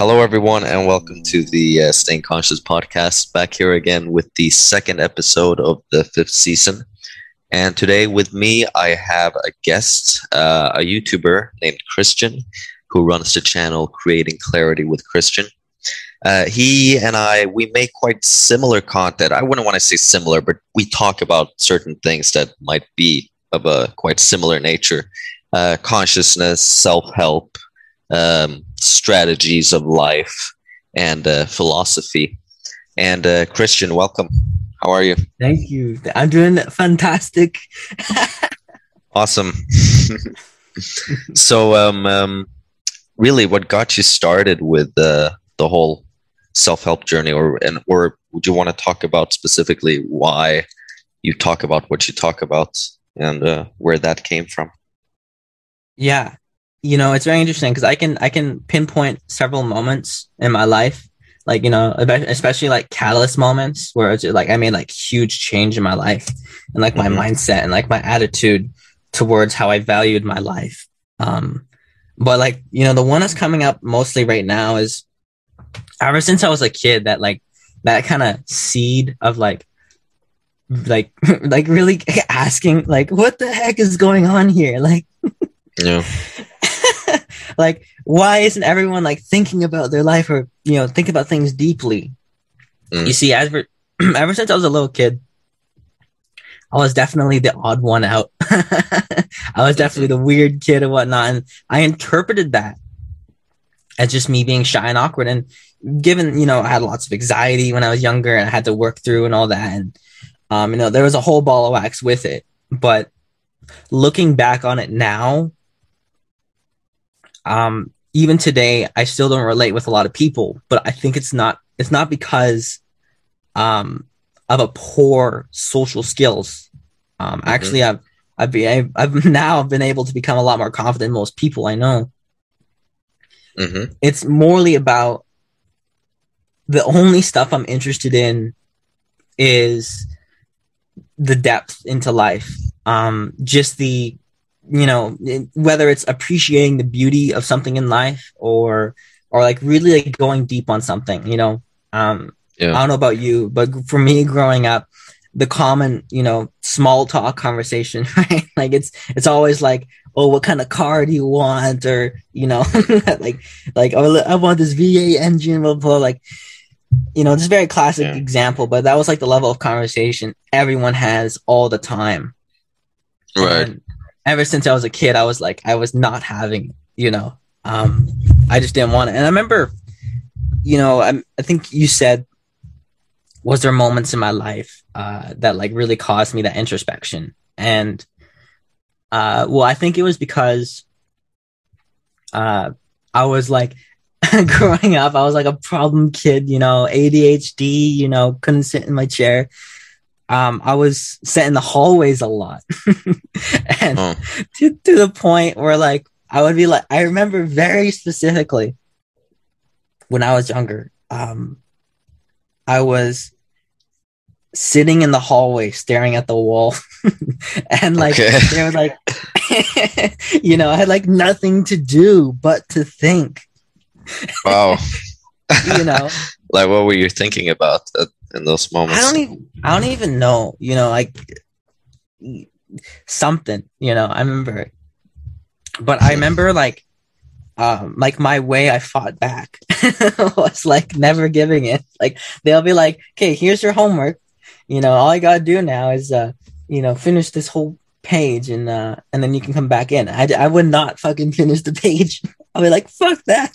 Hello, everyone, and welcome to the uh, Staying Conscious podcast. Back here again with the second episode of the fifth season. And today, with me, I have a guest, uh, a YouTuber named Christian, who runs the channel Creating Clarity with Christian. Uh, he and I, we make quite similar content. I wouldn't want to say similar, but we talk about certain things that might be of a quite similar nature uh, consciousness, self help, um, strategies of life, and uh, philosophy. And uh, Christian, welcome. How are you? Thank you. I'm doing fantastic. awesome. so, um, um, really, what got you started with uh, the whole self-help journey, or and or would you want to talk about specifically why you talk about what you talk about and uh, where that came from? Yeah, you know, it's very interesting because I can I can pinpoint several moments in my life, like you know, especially like catalyst moments where it's like I made like huge change in my life and like my mm-hmm. mindset and like my attitude towards how I valued my life. Um, but like you know, the one that's coming up mostly right now is ever since I was a kid that like that kind of seed of like like like really asking like what the heck is going on here like yeah like why isn't everyone like thinking about their life or you know think about things deeply? Mm. you see ever ever since i was a little kid i was definitely the odd one out. I was definitely the weird kid and whatnot and i interpreted that as just me being shy and awkward. And given you know i had lots of anxiety when i was younger and i had to work through and all that and um you know there was a whole ball of wax with it. But looking back on it now um, even today, I still don't relate with a lot of people, but I think it's not it's not because um, of a poor social skills. Um, mm-hmm. Actually, I've I've, been, I've now been able to become a lot more confident than most people I know. Mm-hmm. It's morely about the only stuff I'm interested in is the depth into life. Um, just the you know whether it's appreciating the beauty of something in life or or like really like going deep on something you know um yeah. i don't know about you but for me growing up the common you know small talk conversation right like it's it's always like oh what kind of car do you want or you know like like oh i want this v8 engine blah, blah, blah. like you know this very classic yeah. example but that was like the level of conversation everyone has all the time right and, ever since I was a kid, I was like, I was not having, you know, um, I just didn't want it. And I remember, you know, I, I think you said, was there moments in my life uh, that like really caused me that introspection? And uh, well, I think it was because uh, I was like growing up, I was like a problem kid, you know, ADHD, you know, couldn't sit in my chair um, I was sent in the hallways a lot, and oh. to, to the point where like I would be like, I remember very specifically when I was younger, um, I was sitting in the hallway staring at the wall, and like okay. they were like, you know, I had like nothing to do but to think. Wow. you know, like what were you thinking about at in those moments? I don't even I don't even know. You know, like something. You know, I remember, but I remember like um, like my way I fought back was like never giving it. Like they'll be like, "Okay, here's your homework. You know, all I gotta do now is, uh, you know, finish this whole page, and uh, and then you can come back in." I, I would not fucking finish the page. I'll be like, "Fuck that."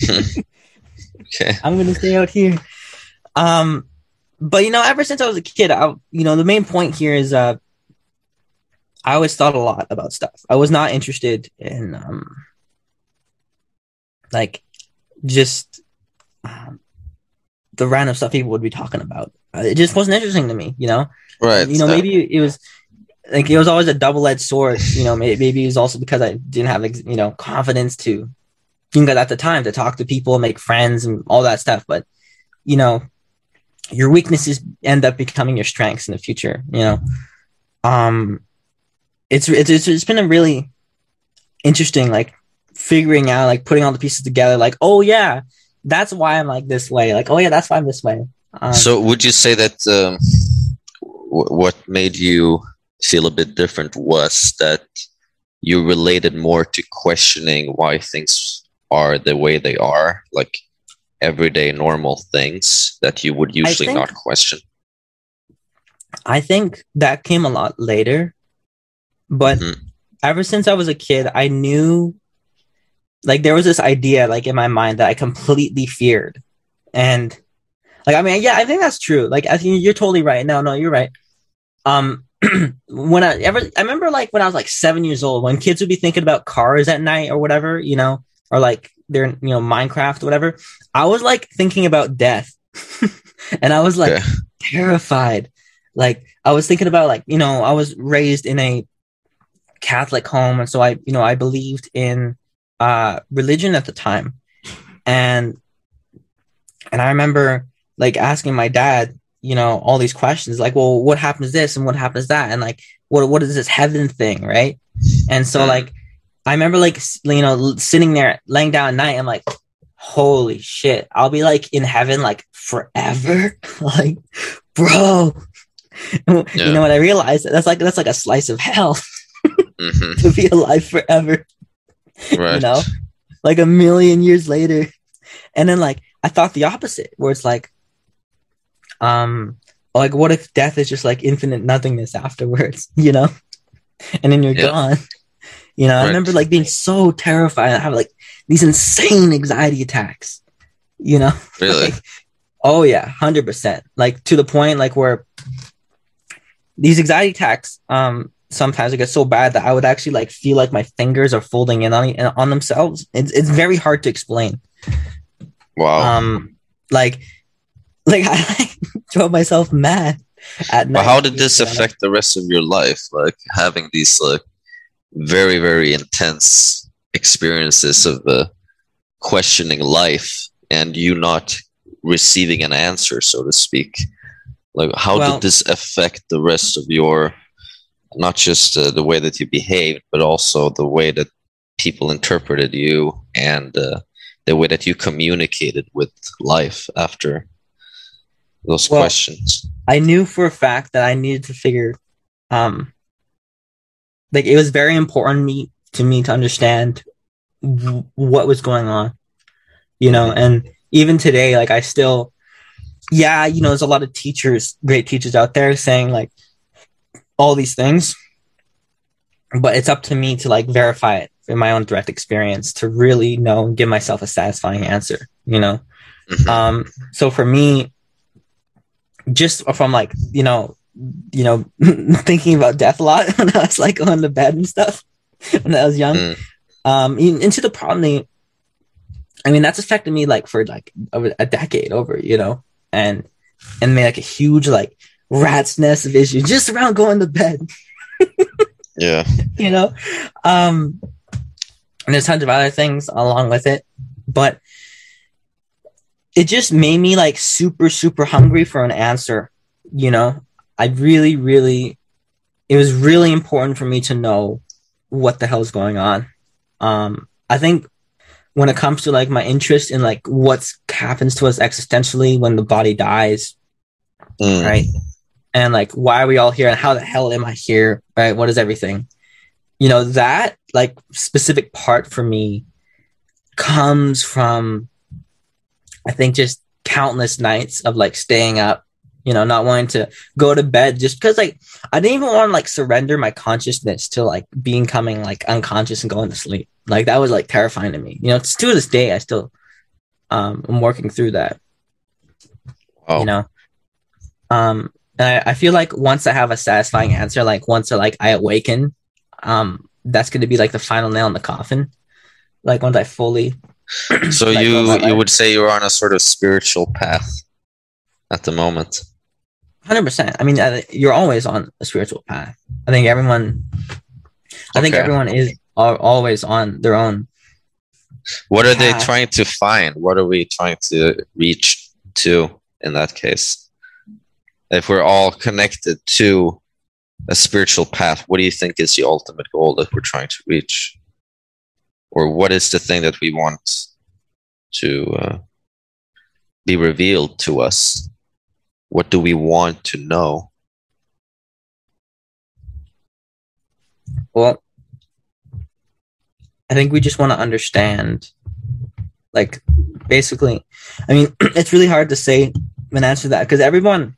okay. I'm gonna stay out here. Um, but you know, ever since I was a kid, I you know the main point here is uh, I always thought a lot about stuff. I was not interested in um, like just um, the random stuff people would be talking about. Uh, it just wasn't interesting to me, you know. Right. You know, maybe it was like it was always a double edged sword. You know, maybe, maybe it was also because I didn't have you know confidence to, you know, at the time to talk to people, make friends, and all that stuff. But you know, your weaknesses end up becoming your strengths in the future you know um it's it's it's, been a really interesting like figuring out, like putting all the pieces together, like, oh yeah, that's why I'm like this way. Like, oh yeah, that's why I'm this way. Um, so would you say that um, w- what made you feel a bit different was that you related more to questioning why things are the way they are, like everyday normal things that you would usually think, not question? I think that came a lot later, but mm-hmm. ever since I was a kid, I knew like there was this idea like in my mind that I completely feared. And like I mean, yeah, I think that's true. Like I think you're totally right. No, no, you're right. Um when I ever I remember like when I was like seven years old, when kids would be thinking about cars at night or whatever, you know, or like they're you know, Minecraft or whatever, I was like thinking about death. and I was like terrified. Like I was thinking about like, you know, I was raised in a Catholic home and so I, you know, I believed in uh, religion at the time, and and I remember like asking my dad, you know, all these questions, like, well, what happens this and what happens that, and like, what what is this heaven thing, right? And so like, I remember like you know sitting there laying down at night, I'm like, holy shit, I'll be like in heaven like forever, like, bro. Yeah. You know what I realized? That's like that's like a slice of hell mm-hmm. to be alive forever. Right. You know, like a million years later. And then like I thought the opposite, where it's like, um, like what if death is just like infinite nothingness afterwards, you know? And then you're yeah. gone. You know, right. I remember like being so terrified. I have like these insane anxiety attacks. You know? Really? like, oh yeah, hundred percent. Like to the point like where these anxiety attacks, um, sometimes it gets so bad that I would actually like feel like my fingers are folding in on on themselves. It's it's very hard to explain. Wow. Um, like, like I drove myself mad at night. But how did this affect the rest of your life? Like having these like very very intense experiences of uh, questioning life and you not receiving an answer, so to speak. Like, how well, did this affect the rest of your not just uh, the way that you behaved, but also the way that people interpreted you and uh, the way that you communicated with life after those well, questions. I knew for a fact that I needed to figure, um, like it was very important me to me to understand w- what was going on, you know, and even today, like I still, yeah, you know, there's a lot of teachers, great teachers out there saying like, all these things but it's up to me to like verify it in my own direct experience to really know and give myself a satisfying answer you know mm-hmm. um so for me just from like you know you know thinking about death a lot when i was like on the bed and stuff when i was young mm. um into the problem i mean that's affected me like for like over a decade over you know and and made like a huge like rat's nest of issues just around going to bed. yeah. You know? Um and there's tons of other things along with it. But it just made me like super, super hungry for an answer. You know, I really, really, it was really important for me to know what the hell is going on. Um, I think when it comes to like my interest in like what happens to us existentially when the body dies, mm. right? and like why are we all here and how the hell am I here? Right? What is everything? You know, that like specific part for me comes from I think just countless nights of like staying up, you know, not wanting to go to bed just because like I didn't even want to like surrender my consciousness to like being coming like unconscious and going to sleep. Like that was like terrifying to me. You know, it's to this day I still um I'm working through that. Oh. You know. Um and I, I feel like once I have a satisfying answer, like once I, like I awaken, um, that's going to be like the final nail in the coffin. Like once I fully. so like, you you would say you're on a sort of spiritual path at the moment. Hundred percent. I mean, you're always on a spiritual path. I think everyone. I think everyone is always on their own. What are path. they trying to find? What are we trying to reach to in that case? if we're all connected to a spiritual path, what do you think is the ultimate goal that we're trying to reach? or what is the thing that we want to uh, be revealed to us? What do we want to know? Well, I think we just want to understand, like, basically. I mean, it's really hard to say an answer to that because everyone,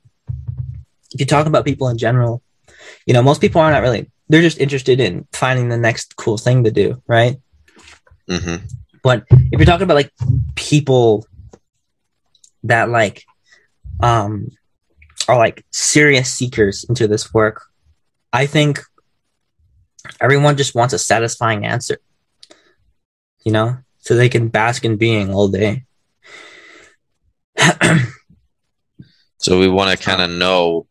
if you talk about people in general, you know, most people are not really. They're just interested in finding the next cool thing to do, right? Mm-hmm. But if you're talking about like people that like um are like serious seekers into this work, I think everyone just wants a satisfying answer. You know, so they can bask in being all day. So we want to kind of know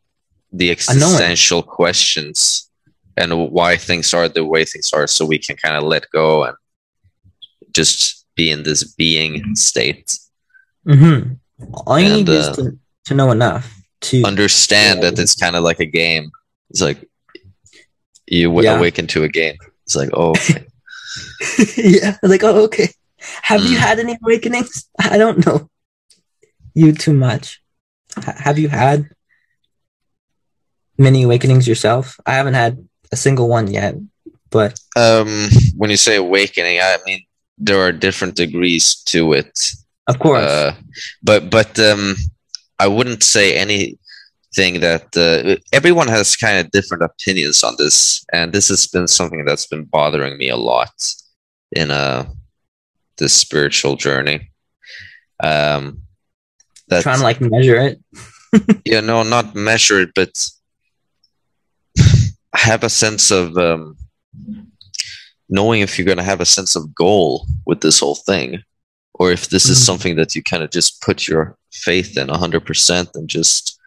the existential questions and why things are the way things are, so we can kind of let go and just be in this being state. Mm-hmm. All you And, need is uh, to, to know enough to Understand that it's kind of like a game. It's like you w- Yeah. awaken to a game. It's like, oh, okay. yeah, like oh okay. Have you Mm. had any awakenings? I don't know you too much. H- have you had many awakenings yourself? I haven't had a single one yet, but um, when you say awakening, I mean there are different degrees to it. of course, Uh, but but um, I wouldn't say anything that uh, everyone has kind of different opinions on this, and this has been something that's been bothering me a lot in uh, this spiritual journey. Um, that trying to like measure it. you know not measure it, but have a sense of um, knowing if you're going to have a sense of goal with this whole thing or if this is Mhm. something that you kind of just put your faith in 100% and just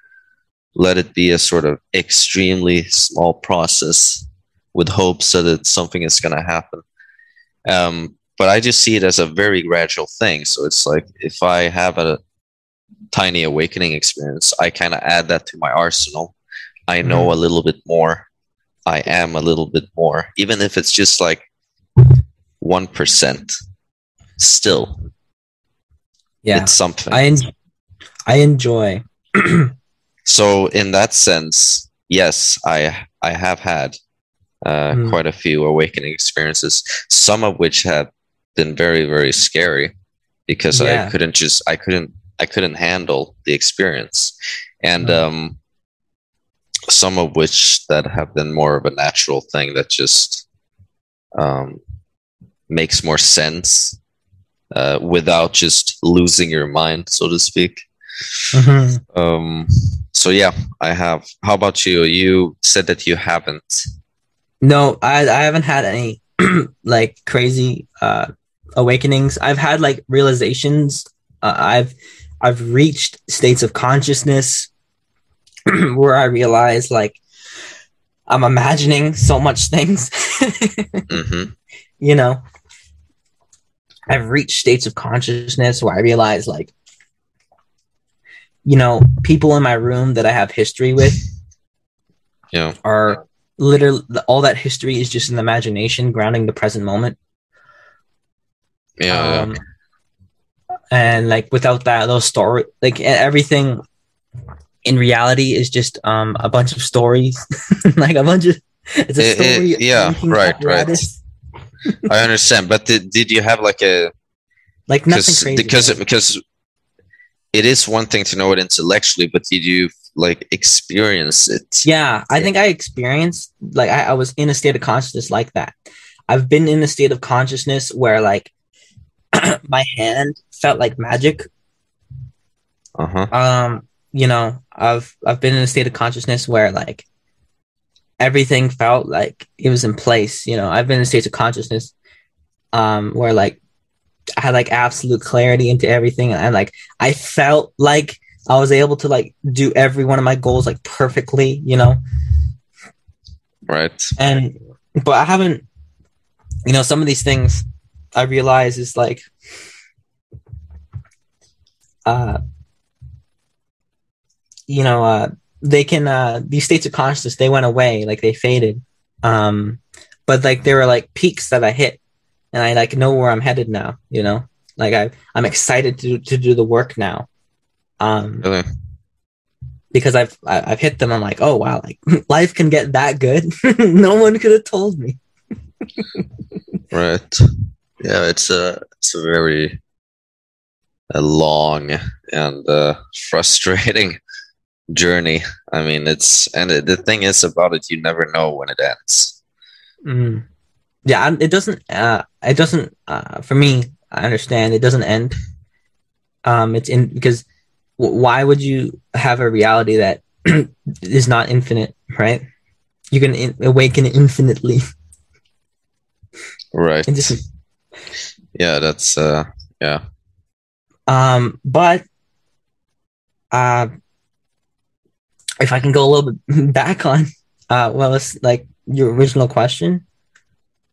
let it be a sort of extremely small process with hopes that something is going to happen. Um, but i just see it as a very gradual thing. So it's like if i have a tiny awakening experience i kind of add that to my arsenal. I know a little bit more. I am a little bit more even if it's just like 1% still. Yeah, it's something. I en- I enjoy. so in that sense yes i i have had uh, Mm. quite a few awakening experiences some of which have been very very scary because Yeah. i couldn't just i couldn't i couldn't handle the experience and Mm. um some of which that have been more of a natural thing that just um makes more sense uh, without just losing your mind so to speak Mhm. um, so yeah, I have. How about you? You said that you haven't. No, I I haven't had any like crazy uh awakenings. I've had like realizations. Uh, I've I've reached states of consciousness where I realize like I'm imagining so much things. hmm you know, I've reached states of consciousness where I realize like you know, people in my room that I have history with Yeah. are literally all that history is just an imagination grounding the present moment. Yeah. Um, and like without that, those story, like everything in reality is just um a bunch of stories, like a bunch of it's a story. yeah, making right, right. I understand, but did, did you have like a Like nothing because crazy. because because it is one thing to know it intellectually, but did you like experience it? Yeah, I think I experienced like I, I was in a state of consciousness like that. I've been in a state of consciousness where like my hand felt like magic. Uh huh. Um, you know, I've I've been in a state of consciousness where like everything felt like it was in place. You know, I've been in states of consciousness um where like I had like absolute clarity into everything and like I felt like I was able to like do every one of my goals like perfectly, you know. Right. and but i haven't you know some of these things i realize is like uh you know uh they can uh these states of consciousness they went away like they faded um but like there were like peaks that i hit and I like know where I'm headed now. You know, like I I'm excited to to do the work now. Um, Really? because I've I've hit them. I'm like, oh wow, like life can get that good. no one could have told me. Right. Yeah, it's a it's a very a long and uh, frustrating journey. I mean, it's and the thing is about it, you never know when it ends. Mm. Yeah, it doesn't. Uh, it doesn't. Uh, for me, I understand it doesn't end. Um, it's in because w- why would you have a reality that is not infinite, right? You can in- awaken infinitely. Right. Just, Yeah, that's uh yeah. um, but uh, if I can go a little bit back on, uh, well, it's like your original question.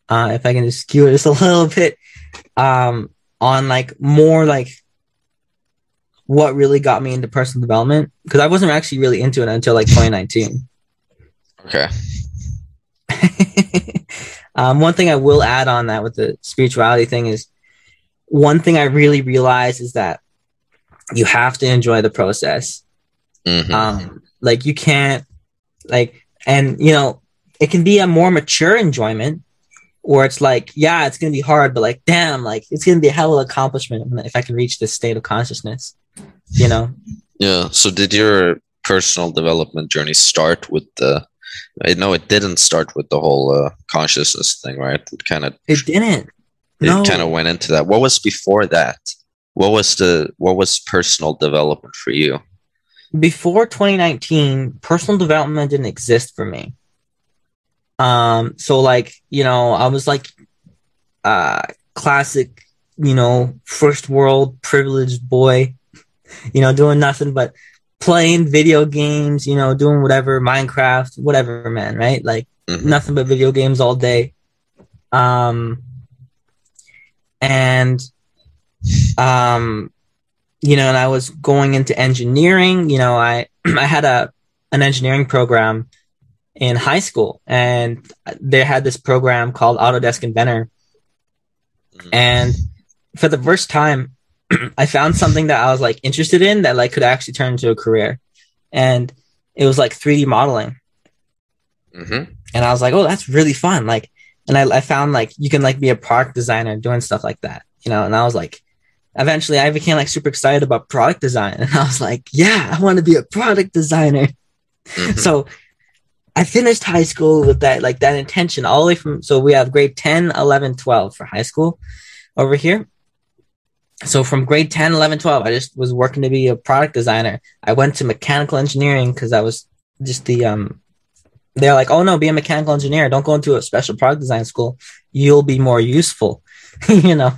Uh, if I can just skew this a little bit, um, on like more like what really got me into personal development because I wasn't actually really into it until like 2019. Okay. um, one thing I will add on that with the spirituality thing is one thing I really realized is that you have to enjoy the process. Mhm. Um, like you can't like, and you know, it can be a more mature enjoyment where it's like, yeah, it's gonna be hard, but like, damn, like it's gonna be a hell of an accomplishment if I can reach this state of consciousness. You know, yeah. So did your personal development journey start with the I know it didn't start with the whole uh, consciousness thing, right? It kind of it didn't. it No, kind of went into that. What was before that? What was the what was personal development for you? before 2019 personal development didn't exist for me um so like you know i was like uh classic you know first world privileged boy you know doing nothing but playing video games you know doing whatever minecraft whatever man right like Mhm. nothing but video games all day um and um you know and i was going into engineering you know i i had a an engineering program in high school and they had this program called autodesk inventor Mhm. and for the first time i found something that i was like interested in that like could actually turn into a career and it was like 3d modeling Mhm. and I was like, oh, that's really fun. Like, and I, I found like you can like be a product designer doing stuff like that, you know. And I was like, eventually, I became like super excited about product design, and I was like, yeah, I want to be a product designer. Mhm. So I finished high school with that like that intention all the way from. So we have grade 10, 11, 12 for high school over here. So from grade 10, 11, 12, I just was working to be a product designer. I went to mechanical engineering because I was just the um they're like, oh no, be a mechanical engineer. Don't go into a special product design school. You'll be more useful, you know?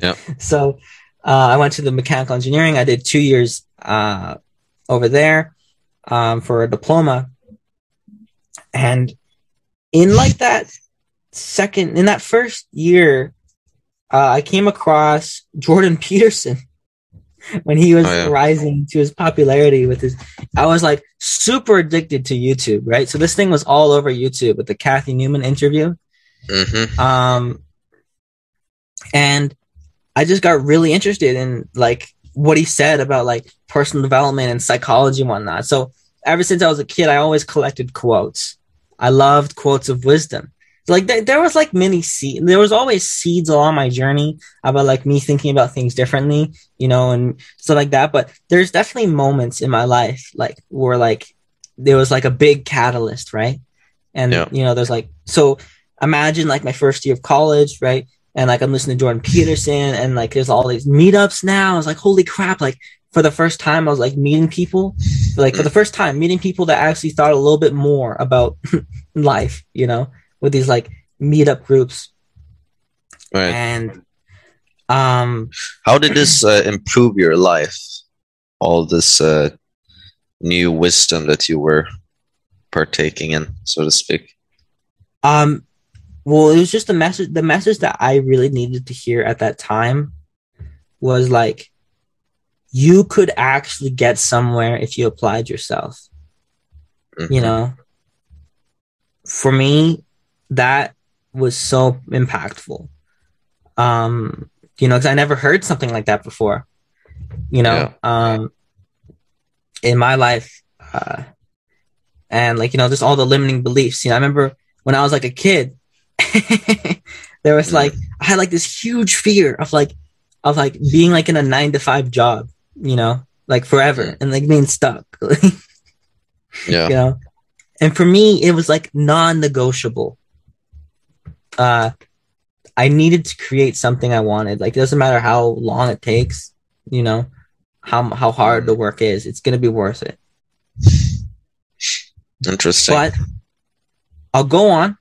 Yeah. So uh, I went to the mechanical engineering. I did two years uh, over there um, for a diploma. And in like that second, in that first year, uh, I came across Jordan Peterson when he was Oh, yeah. rising to his popularity with his I was like super addicted to YouTube, right? So this thing was all over YouTube with the Kathy Newman interview. Mhm. Um and I just got really interested in like what he said about like personal development and psychology and whatnot. So ever since I was a kid, I always collected quotes. I loved quotes of wisdom. Like there, there was like many seed. There was always seeds along my journey about like me thinking about things differently, you know, and stuff like that. But there's definitely moments in my life like where like there was like a big catalyst, right? And Yeah. you know, there's like so imagine like my first year of college, right? And like I'm listening to Jordan Peterson and like there's all these meetups now. I was like, holy crap, like for the first time I was like meeting people. Like for the first time, meeting people that actually thought a little bit more about life, you know, with these like meetup groups. Right. And um How did this uh, improve your life? All this uh, new wisdom that you were partaking in, so to speak. Um, well, it was just the message. The message that I really needed to hear at that time was like, you could actually get somewhere if you applied yourself. Mhm. You know, for me, that was so impactful Um, you know, because I never heard something like that before. You know, Yeah. um, in my life, uh, and like you know, just all the limiting beliefs. You know, I remember when I was like a kid, there was Mm. like I had like this huge fear of like of like being like in a nine to five job. You know, like forever and like being stuck. Yeah. you know and for me it was like non-negotiable uh i needed to create something i wanted like it doesn't matter how long it takes you know how how hard the work is it's gonna be worth it Interesting. but i'll go on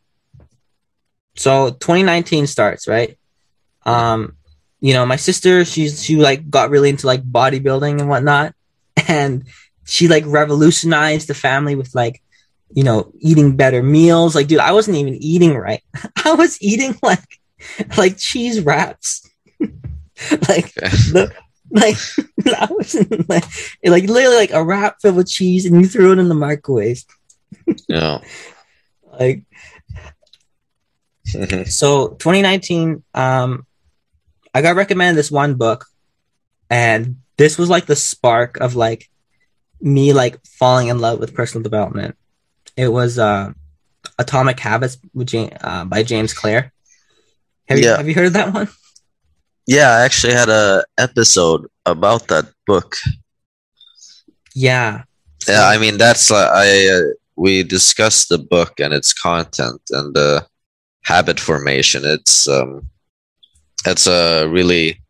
so 2019 starts right um you know my sister she's she like got really into like bodybuilding and whatnot. And she like revolutionized the family with like you know eating better meals. Like dude i wasn't even eating right. I was eating like like cheese wraps. Like the like i was like, like literally like a wrap filled with cheese and you threw it in the microwave. Yeah. like Mhm. so 2019 um i got recommended this one book and this was like the spark of like me like falling in love with personal development. It was uh atomic habits James, uh, by james clear. Have you have you heard of that one? Yeah, I actually had a episode about that book. yeah. Yeah, I mean that's uh, I uh, we discussed the book and its content and uh, habit formation. It's um, it's a really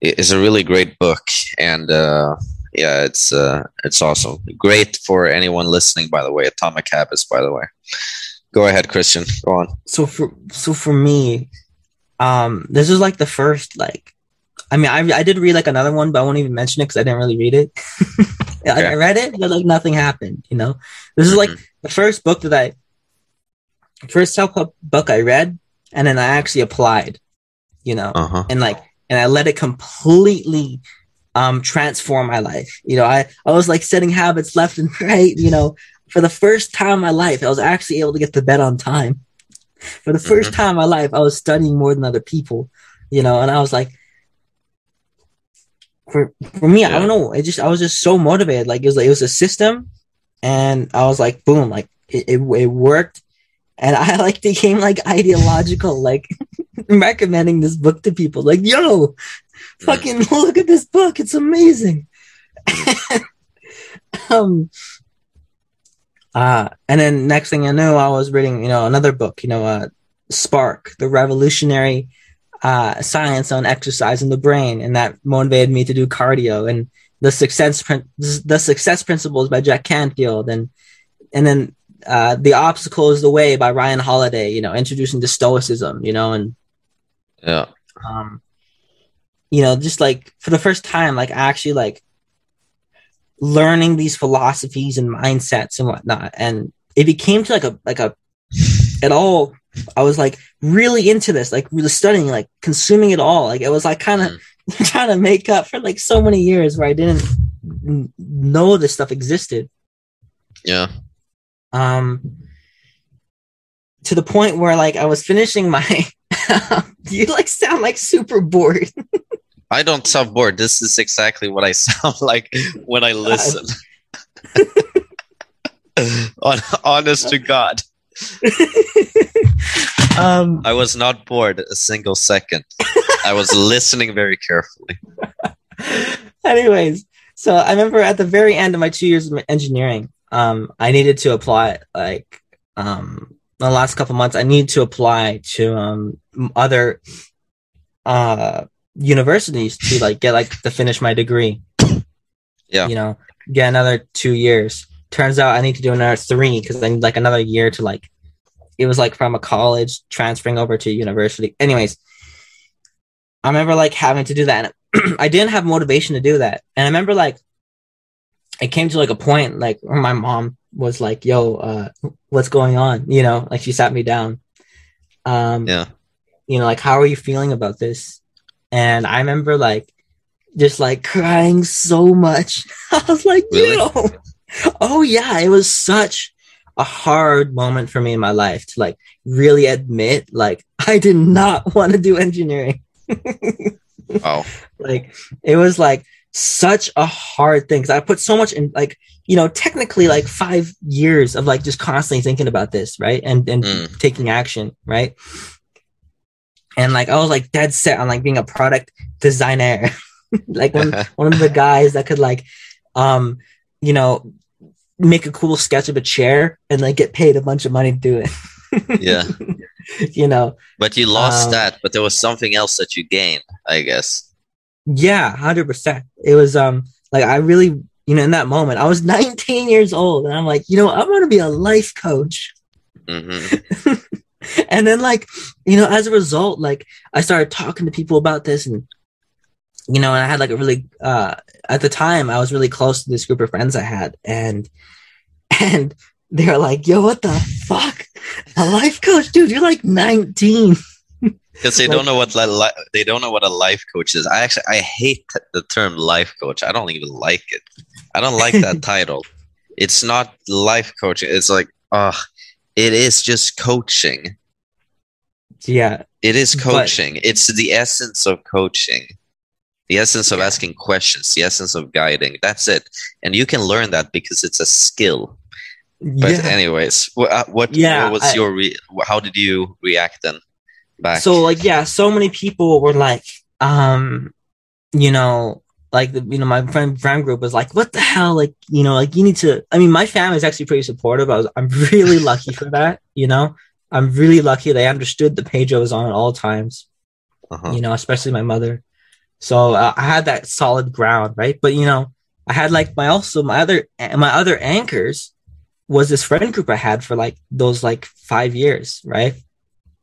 it's a really great book and uh, yeah, it's uh, it's awesome. Great for anyone listening. By the way, Atomic Habits. By the way, go ahead, Christian. Go on. so for so for me um this is like the first like i mean i, I did read like another one but i won't even mention it because i didn't really read it I. I read it but like nothing happened you know this is like Mhm. the first book that i first self-help book i read and then i actually applied you know? Uh huh. and like and i let it completely um transform my life. You know i i was like setting habits left and right you know? For the first time in my life i was actually able to get to bed on time. For the 1st Mhm. time in my life i was studying more than other people you know? And i was like for for me i don't know. It just i was just so motivated. Like it was like it was a system and i was like boom like it, it, it worked. And i like became like ideological like recommending this book to people. Like yo fucking look at this book. It's amazing. Um uh and then next thing i knew i was reading you know another book you know uh spark the revolutionary uh science on exercise in the brain. And that motivated me to do cardio and the success Prin- the success principles by jack canfield. And and then uh the obstacle is the way by ryan holiday you know introducing to stoicism you know and Yeah. um you know just like for the first time like actually like learning these philosophies and mindsets and whatnot and it became to like a like a at all i was like really into this like really studying like consuming it all like it was like kind of trying to make up for like so many years where i didn't know this stuff existed Yeah. um to the point where like i was finishing my you like sound like super bored I don't sound bored. This is exactly what I sound like when I listen. Honest to God, um I was not bored a single second. I was listening very carefully. anyways so i remember at the very end of my two years of engineering um i needed to apply like um the last couple months i need to apply to um other uh universities to like get like to finish my degree Yeah. you know get another two years turns out i need to do another three because i need like another year to like it was like from a college transferring over to university anyways i remember like having to do that and I didn't have motivation to do that. And I remember like it came to like a point like where my mom was like, yo, uh, what's going on? You know, like she sat me down. Um Yeah. you know, like how are you feeling about this? And I remember like just like crying so much. I was like, Really? yo. Oh yeah, it was such a hard moment for me in my life to like really admit like I did not want to do engineering. Oh, like it was like such a hard thing because I put so much in like you know technically like five years of like just constantly thinking about this right and and Mm. taking action right and like I was like dead set on like being a product designer like one one of the guys that could like um you know make a cool sketch of a chair and like get paid a bunch of money to do it yeah. you know But you lost Um, that, but there was something else that you gained, I guess. Yeah, hundred percent. It was um like I really you know in that moment I was 19 years old and I'm like you know I'm gonna be a life coach hmm and then like you know as a result like I started talking to people about this and you know and I had like a really uh at the time I was really close to this group of friends I had and and they were like yo what the fuck a life coach dude you're like 19 Because they Like- don't know what li- li- they don't know what a life coach is. I actually I hate t- the term life coach. I don't even like it. I don't like that title. It's not life coaching. It's like, ah, it is just coaching. yeah It is But- coaching. it's the essence of coaching. The essence of Yeah. asking questions, the essence of guiding. That's it. And you can learn that because it's a skill. But yeah anyways, what uh, what, Yeah, what was I- your re- how did you react then? Back. so like yeah so many people were like um you know like the, you know my friend friend group was like what the hell? Like you know like you need to i mean my family is actually pretty supportive. I was i'm really lucky for that you know? I'm really lucky they understood the page i was on at all times uh-huh. you know especially my mother. So uh, i had that solid ground right? But you know i had like my also my other my other anchors was this friend group i had for like those like five years right?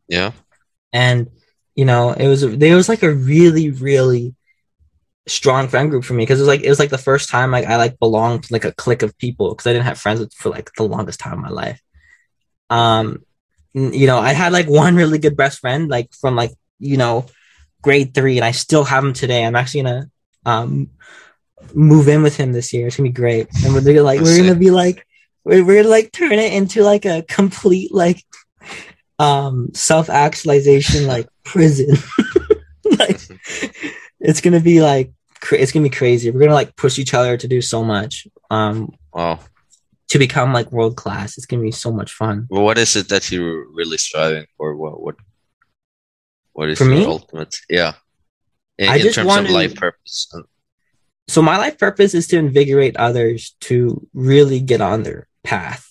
Yeah. and you know it was there was like a really really strong friend group for me because it was like it was like the first time like I like belonged to like a clique of people because I didn't have friends for like the longest time in my life. Um, you know, I had like one really good best friend like from like you know grade three, and I still have him today. I'm actually gonna um move in with him this year. It's gonna be great, and we're gonna like we're gonna be like we're, we're gonna like turn it into like a complete like um self actualization like prison. like it's gonna be like it's gonna be crazy. We're gonna like push each other to do so much um Wow. to become like world class. It's gonna be so much fun. Well, what is it that you're really striving for? What what what is For your me? ultimate? Yeah, in, I in just terms want of life purpose. So my life purpose is to invigorate others to really get on their path.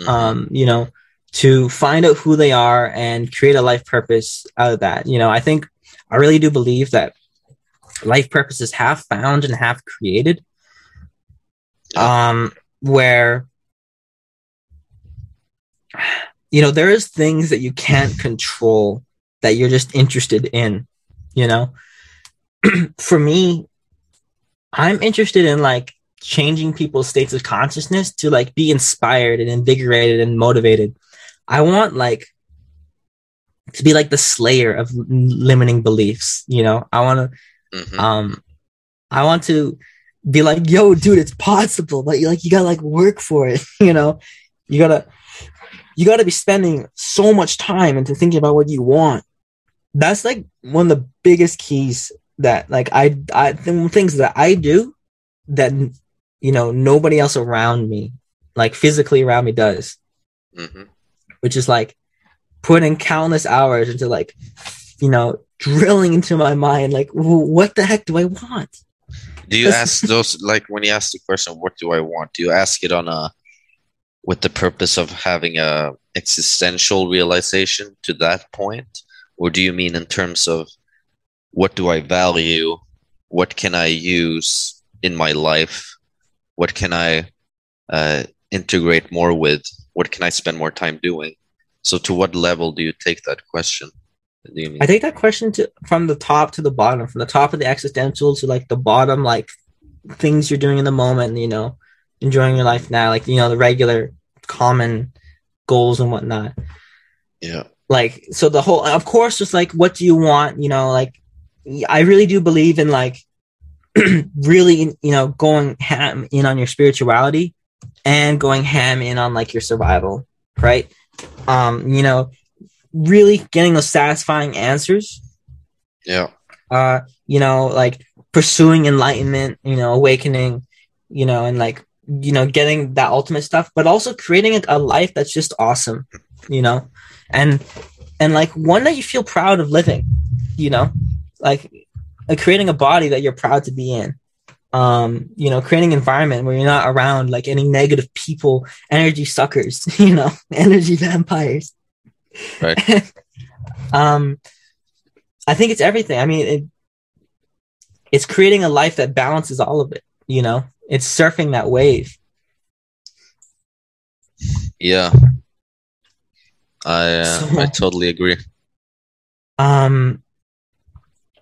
mhm. um, you know, to find out who they are and create a life purpose out of that. You know, I think I really do believe that life purpose is half found and half created. Um, where you know, there is things that you can't control that you're just interested in, you know. For me, I'm interested in like changing people's states of consciousness to like be inspired and invigorated and motivated. I want like to be like the slayer of limiting beliefs, you know. I want to Mhm. um I want to be like, yo, dude, it's possible, but you like you gotta like work for it, you know. You gotta you gotta be spending so much time into thinking about what you want. That's like one of the biggest keys that like I I th- things that I do that you know nobody else around me, like physically around me, does, Mhm. which is like putting countless hours into like you know drilling into my mind like what the heck do I want? Do you ask those like when you ask the question, "What do I want?" Do you ask it on a with the purpose of having a existential realization to that point, or do you mean in terms of what do I value? What can I use in my life? What can I uh, integrate more with? What can I spend more time doing? So, to what level do you take that question? Do you mean? I take that question to from the top to the bottom, from the top of the existential to like the bottom, like things you're doing in the moment, you know, enjoying your life now, like you know, the regular common goals and whatnot. yeah. Like so the whole of course just like what do you want, you know, like I really do believe in like really you know going ham in on your spirituality and going ham in on like your survival, right? Um, you know, really getting those satisfying answers. Yeah. Uh, you know, like pursuing enlightenment, you know, awakening, you know, and like you know, getting that ultimate stuff, but also creating a, life that's just awesome, you know, and and like one that you feel proud of living, you know, like uh, creating a body that you're proud to be in um you know creating environment where you're not around like any negative people energy suckers you know energy vampires Right. um i think it's everything i mean it, it's creating a life that balances all of it you know it's surfing that wave Yeah. I uh, So- I totally agree. um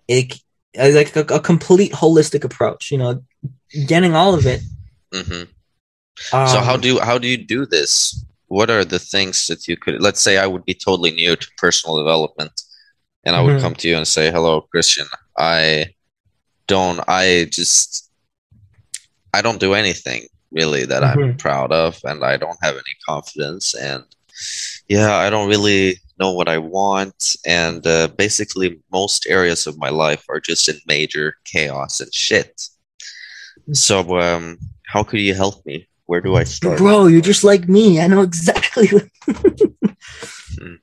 it uh, like a, a complete holistic approach you know getting all of it hmm um, so how do how do you do this? What are the things that you could? Let's say I would be totally new to personal development, and I would Mhm. come to you and say, "Hello, Christian. I don't. I just. I don't do anything really that I'm Mhm. proud of, and I don't have any confidence, and yeah, I don't really know what I want, and uh, basically most areas of my life are just in major chaos and shit. So, um, how could you help me? Where do I start? Bro, you're just like me. I know exactly. Hmm.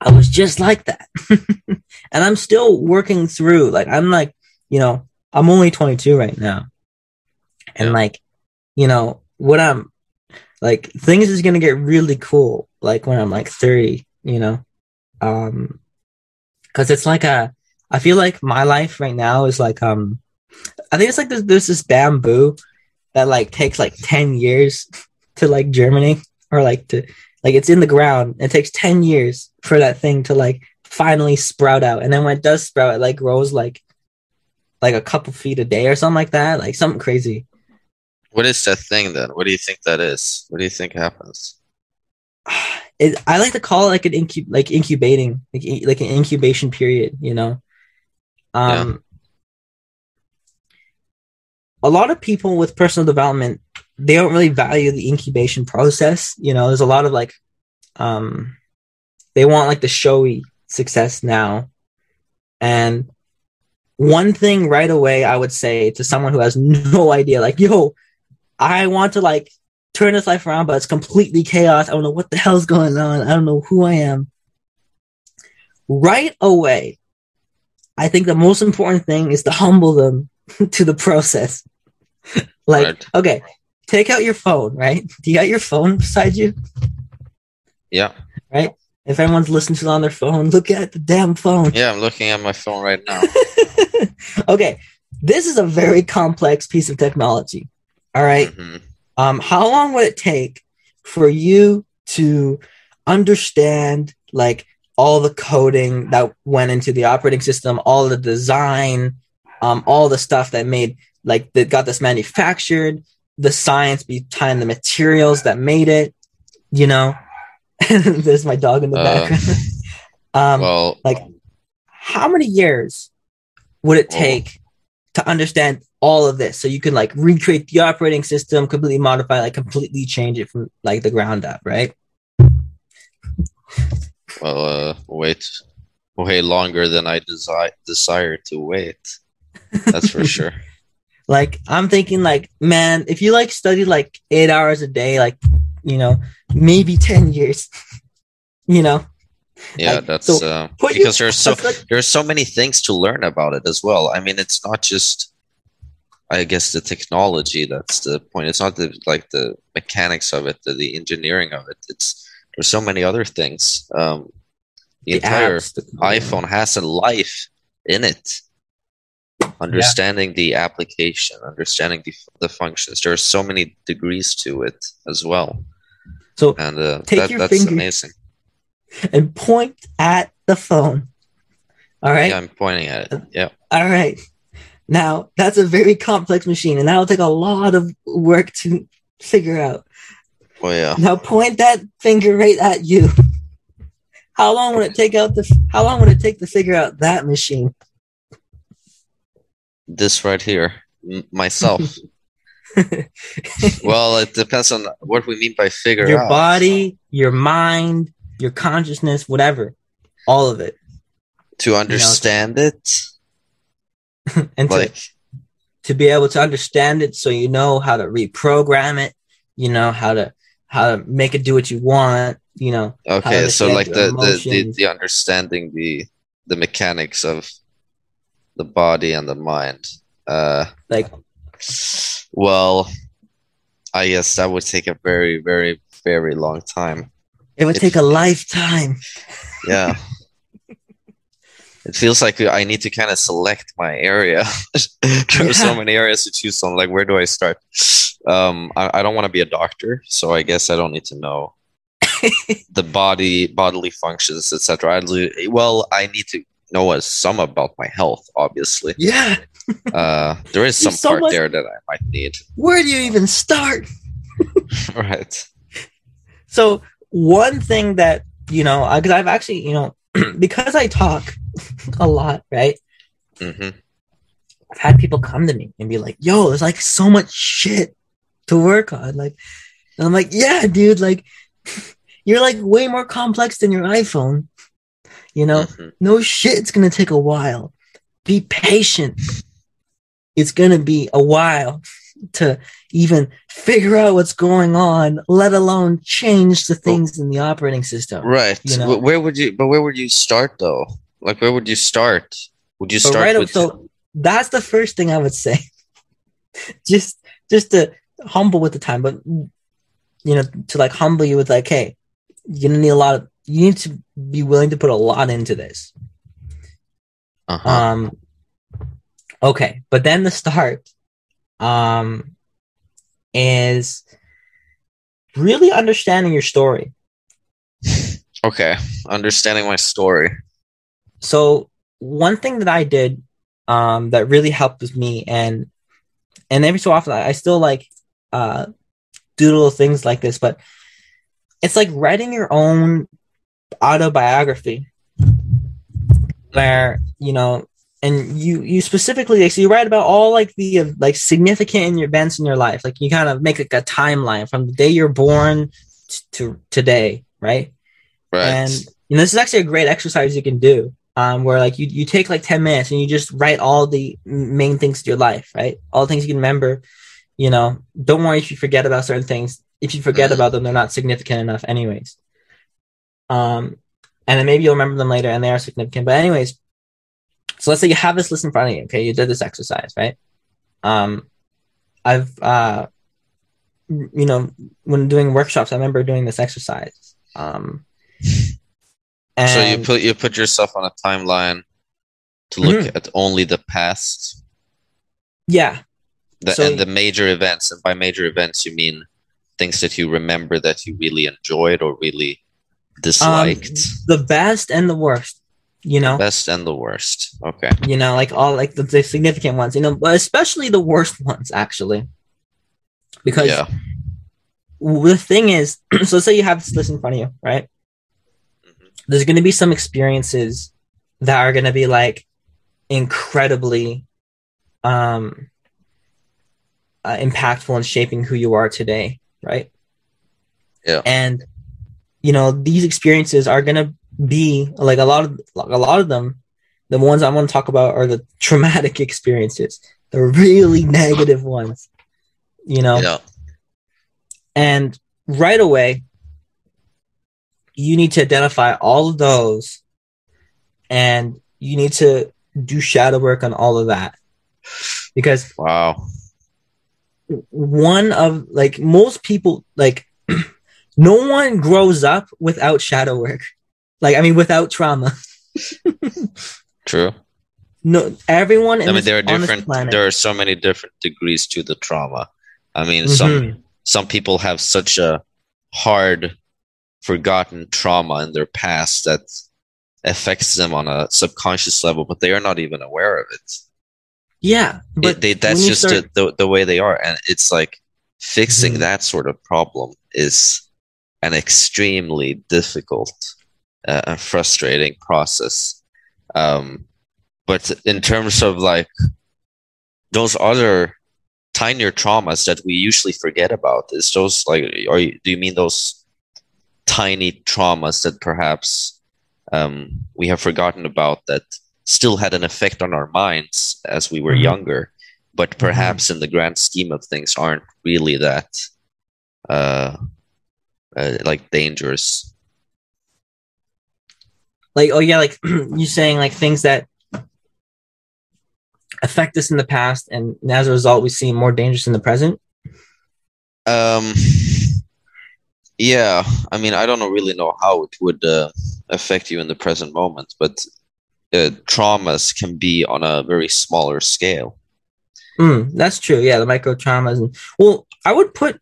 I was just like that. and I'm still working through. Like, I'm like, you know, I'm only 22 right now. And like, you know, what I'm like, things is going to get really cool. Like when I'm like 30, you know, um, cause it's like a, I feel like my life right now is like, um, I think it's like there's, there's this bamboo that like takes like 10 years to like germinate or like to like it's in the ground it takes 10 years for that thing to like finally sprout out and then when it does sprout it like grows like like a couple feet a day or something like that like something crazy What is that thing then? What do you think that is? What do you think happens? it, i like to call it like an incub like incubating like, like an incubation period you know um a lot of people with personal development they don't really value the incubation process you know there's a lot of like um they want like the showy success now. And one thing right away i would say to someone who has no idea like yo i want to like turn this life around but it's completely chaos. I don't know what the hell's going on. I don't know who i am. Right away i think the most important thing is to humble them to the process like Right. okay take out your phone right do you got your phone beside you Yeah, Right? if everyone's listening to it on their phone look at the damn phone yeah. I'm looking at my phone right now. okay this is a very complex piece of technology all right Mhm. um how long would it take for you to understand like all the coding that went into the operating system all the design um all the stuff that made like that got this manufactured the science behind the materials that made it you know there's my dog in the Uh, background um well, like how many years would it Oh. take to understand all of this so you can like recreate the operating system completely modify like completely change it from like the ground up right well, uh, wait, way longer than I desi- desire to wait. That's for sure. Like i'm thinking like man if you like study like eight hours a day like you know maybe 10 years you know Yeah, Like, that's so uh, because there's so like- there's so many things to learn about it as well. I mean, it's not just, I guess, the technology that's the point. It's not the like the mechanics of it, the, the engineering of it. It's there's so many other things. Um, the, entire apps, the- iPhone has a life in it. Understanding the application, understanding the, the functions. There are so many degrees to it as well, so and uh, Take that, your that's finger- amazing. and point at the phone all right Yeah, I'm pointing at it. Yeah. All right. Now that's a very complex machine, and that'll take a lot of work to figure out. Oh yeah. Now point that finger right at you. How long would it take out the? How long would it take to figure out that machine? This right here myself well, it depends on what we mean by figure your out. body, your mind, your consciousness, whatever, all of it, to understand it, and like to to be able to understand it, so you know how to reprogram it, you know how to how to make it do what you want, you know. okay, so like the, the the the understanding the the mechanics of the body and the mind. Uh, Like well, I guess that would take a very, very, very long time. it would It- take a lifetime. Yeah. It feels like I need to kind of select my area. there are so many areas to choose from. Like, where do I start? Um, I, I don't want to be a doctor, so I guess I don't need to know the body, bodily functions, etc. Well, I need to know uh, some about my health, obviously. Yeah. Uh, there is some so part much- there that I might need. Where do you even start? right. So one thing that you know, because I've actually, you know, because I talk a lot, right? Mm-hmm. I've had people come to me and be like, "Yo, there's like so much shit to work on." Like, and I'm like, "Yeah, dude. Like, you're like way more complex than your iPhone. You know, hmm no shit. It's gonna take a while. Be patient. It's gonna be a while to even figure out what's going on, let alone change the things in the operating system. Right. You know? Where would you? But where would you start though? Like, where would you start? Would you start right up, with? so that's the first thing I would say. just just to humble with the time, but you know, to like humble you with like, hey, you're gonna need a lot of you need to be willing to put a lot into this. uh-huh. Um okay, but then the start um is really understanding your story. okay. Understanding my story. so one thing that I did um, that really helped with me and and every so often I, I still like uh, do little things like this, but it's like writing your own autobiography where you know and you you specifically like so you write about all like the like significant events in your life like you kind of make like a timeline from the day you're born t- to today right Right. and you know, this is actually a great exercise you can do. Um, where like you, you take like 10 minutes and you just write all the main things to your life, right? All the things you can remember. You know, don't worry if you forget about certain things. If you forget Mhm. about them, they're not significant enough, anyways. Um, and then maybe you'll remember them later and they are significant. But, anyways, so let's say you have this list in front of you. Okay, you did this exercise, right? Um, I've, uh, you know, when doing workshops, I remember doing this exercise. Um, so you put you put yourself on a timeline to look Mhm. at only the past, yeah, the, So- and the major events. And by major events, you mean things that you remember that you really enjoyed or really disliked. Um, the best and the worst. You know, Best and the worst. Okay. you know, like all like the, the significant ones. You know, but especially the worst ones actually, because yeah. the thing is, so let's say you have this list in front of you, right? Mhm. There's going to be some experiences that are going to be like incredibly um uh, impactful in shaping who you are today, right? Yeah. And you know, these experiences are going to be like a lot of like a lot of them the ones I want to talk about are the traumatic experiences, the really negative ones. You know, Yeah. and right away, you need to identify all of those and you need to do shadow work on all of that. Because Wow. one of like most people, like no one grows up without shadow work. Like, I mean, without trauma. True. No, everyone. in I mean, there are different. There are so many different degrees to the trauma. I mean, some Mhm. some people have such a hard, forgotten trauma in their past that affects them on a subconscious level, but they are not even aware of it. Yeah, It- but they, that's just start- the, the, the way they are, and it's like fixing Mhm. that sort of problem is an extremely difficult uh, and frustrating process. Um, but in terms of like those other tinier traumas that we usually forget about. Is those like, or do you mean those tiny traumas that perhaps um, we have forgotten about that still had an effect on our minds as we were Mhm. younger, but perhaps in the grand scheme of things aren't really that uh, uh, like dangerous. like oh yeah like you saying like things that affect us in the past and as a result we seem more dangerous in the present Um, yeah, I mean, I don't really know how it would uh, affect you in the present moment, but uh, traumas can be on a very smaller scale. Mm, that's true yeah the micro traumas and well i would put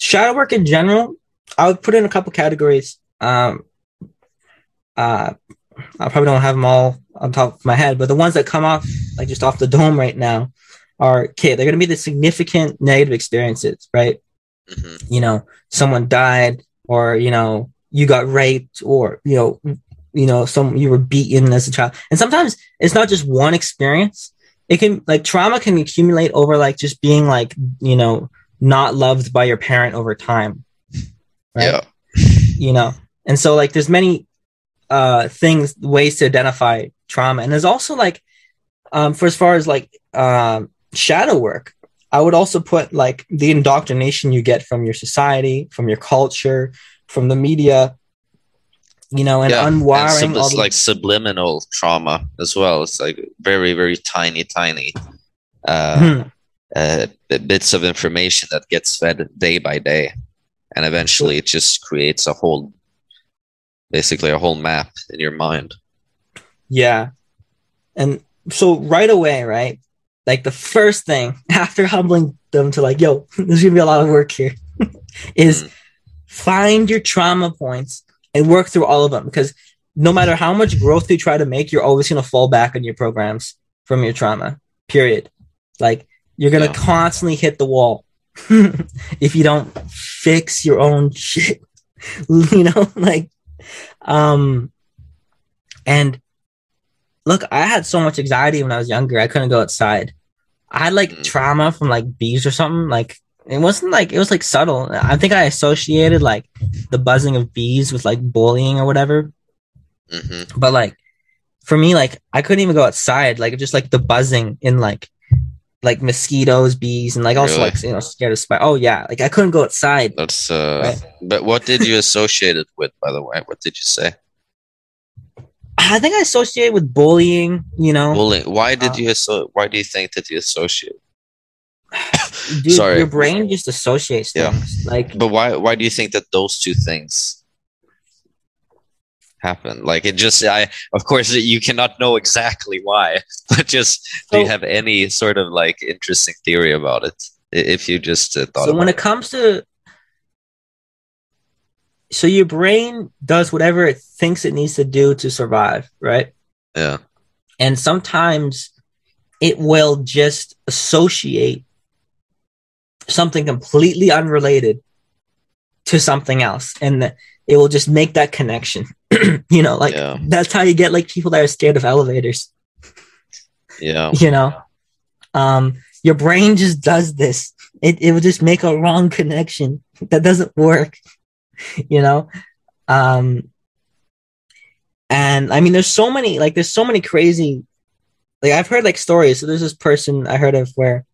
shadow work in general i would put in a couple categories. Um uh i probably don't have them all on top of my head but the ones that come off like just off the dome right now are okay they're going to be the significant negative experiences right? Hmm you know someone died or you know you got raped or you know you know some you were beaten as a child. And sometimes it's not just one experience. It can like trauma can accumulate over like just being like you know not loved by your parent over time right Yeah. you know and so like there's many uh things ways to identify trauma and there's also like um for as far as like um shadow work i would also put like the indoctrination you get from your society from your culture from the media you know and yeah, unwiring and all it's the- like subliminal trauma as well. It's like very, very tiny, tiny uh, Mhm. uh, bits of information that gets fed day by day, and eventually it just creates a whole, basically a whole map in your mind. Yeah. And so right away, right? Like the first thing after humbling them to like, yo, there's gonna be a lot of work here, is Mm. find your trauma points and work through all of them because no matter how much growth you try to make, you're always gonna fall back on your programs from your trauma. Period. Like you're gonna Yeah. constantly hit the wall if you don't fix your own shit. you know, like um and look, I had so much anxiety when I was younger. I couldn't go outside. I had like Mm. trauma from like bees or something. Like it wasn't like it was like subtle. I think I associated like the buzzing of bees with like bullying or whatever. hmm But like for me, like I couldn't even go outside. Like just like the buzzing in like like mosquitoes, bees, and like also Really? like you know scared of spiders. Oh yeah, like I couldn't go outside. That's uh. Right. But what did you associate it with, by the way? What did you say? I think I associate with bullying. You know, Bullying. Why did Uh, you asso- Why do you think that you associate? dude, Sorry. your brain just associates Yeah. Like But why why do you think that those two things happen? Like it just I of course you cannot know exactly why, but just do you have any sort of like interesting theory about it? If you just uh, thought so when about it comes to so your brain does whatever it thinks it needs to do to survive right. Yeah. and sometimes it will just associate something completely unrelated to something else and the, it will just make that connection you know like yeah. that's how you get like people that are scared of elevators. Yeah. you know? Um your brain just does this. It, it will just make a wrong connection that doesn't work you know? Um and i mean there's so many like there's so many crazy like i've heard like stories. So there's this person i heard of where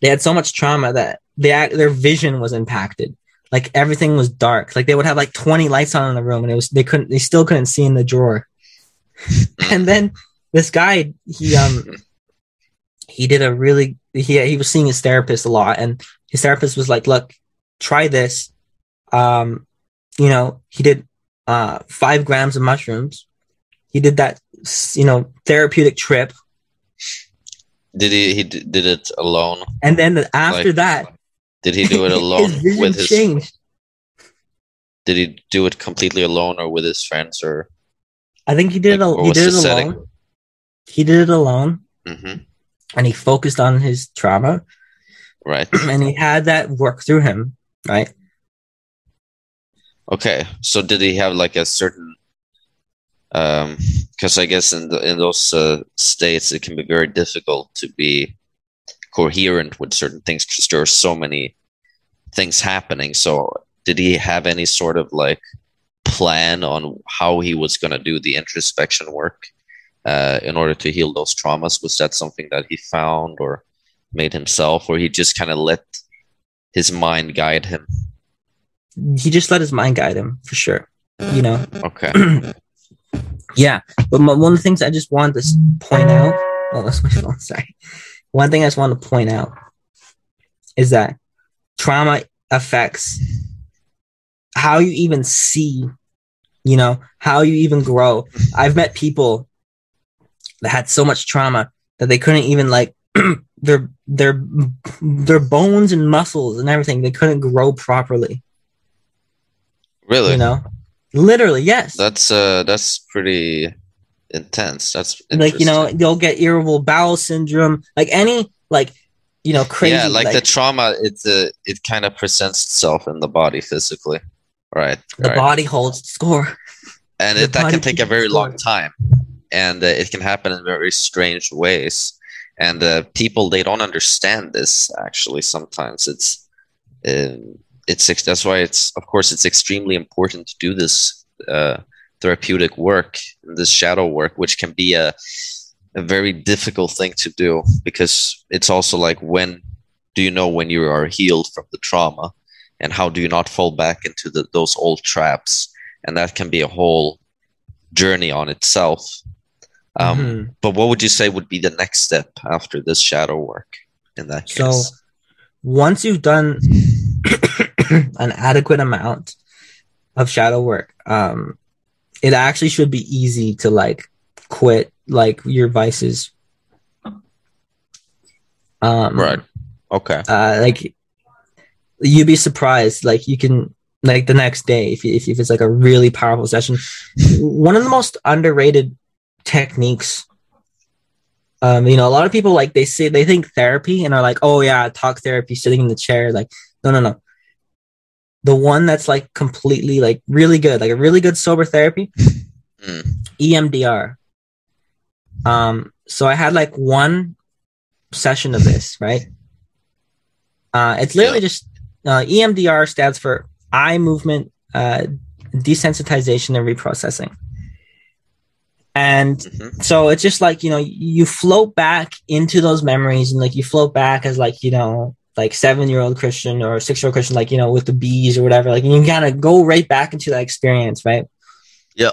they had so much trauma that they, act- their vision was impacted like everything was dark. Like they would have like 20 lights on in the room and it was they couldn't they still couldn't see in the drawer. And then this guy he um he did a really he he was seeing his therapist a lot and his therapist was like look try this. Um you know he did uh five grams of mushrooms. He did that you know therapeutic trip. Did he he did it alone? and then after Like, that Did he do it alone his with his changed Did he do it completely alone or with his friends or i think he did Like, it he did it setting? alone he did it alone hmm and he focused on his trauma right. and he had that work through him right Okay, so did he have like a certain? Um, because I guess in the in those uh, states it can be very difficult to be coherent with certain things because there are so many things happening. So did he have any sort of like plan on how he was going to do the introspection work uh, in order to heal those traumas? Was that something that he found or made himself, or he just kind of let his mind guide him? He just let his mind guide him for sure. You know. Okay. yeah, but my, one of the things I just wanted to point out. Oh, that's my phone. Sorry. One thing I just want to point out is that trauma affects how you even see, you know, how you even grow. I've met people that had so much trauma that they couldn't even like their their their bones and muscles and everything they couldn't grow properly. Really? You know, literally, yes. That's uh, that's pretty intense. That's like you know you'll get irritable bowel syndrome, like any like you know crazy. Yeah, like, like the trauma, it's a, it kind of presents itself in the body physically, right? The right. body holds score, and it, that can take a very long time, and uh, it can happen in very strange ways. And uh, people they don't understand this actually. Sometimes it's um, it's that's why it's of course it's extremely important to do this uh, therapeutic work, this shadow work, which can be a a very difficult thing to do because it's also like when do you know when you are healed from the trauma? And how do you not fall back into the, those old traps? And that can be a whole journey on itself. Um, mm-hmm. but what would you say would be the next step after this shadow work in that case? so once you've done an adequate amount of shadow work um, it actually should be easy to like quit like your vices. Um, right. Okay. Uh, like you'd be surprised. Like you can like the next day if, if if it's like a really powerful session. One of the most underrated techniques. Um, you know, a lot of people like they say they think therapy and are like, oh yeah, talk therapy, sitting in the chair. Like, no, no, no. The one that's like completely like really good, like a really good sober therapy, mm. EMDR. Um, so I had like one session of this, right? Uh, it's literally yeah. just uh, EMDR stands for eye movement uh, desensitization and reprocessing. And mm-hmm. so it's just like, you know, you float back into those memories and like you float back as like, you know, like seven year old Christian or six year old Christian, like, you know, with the bees or whatever. Like you kind of go right back into that experience, right? Yeah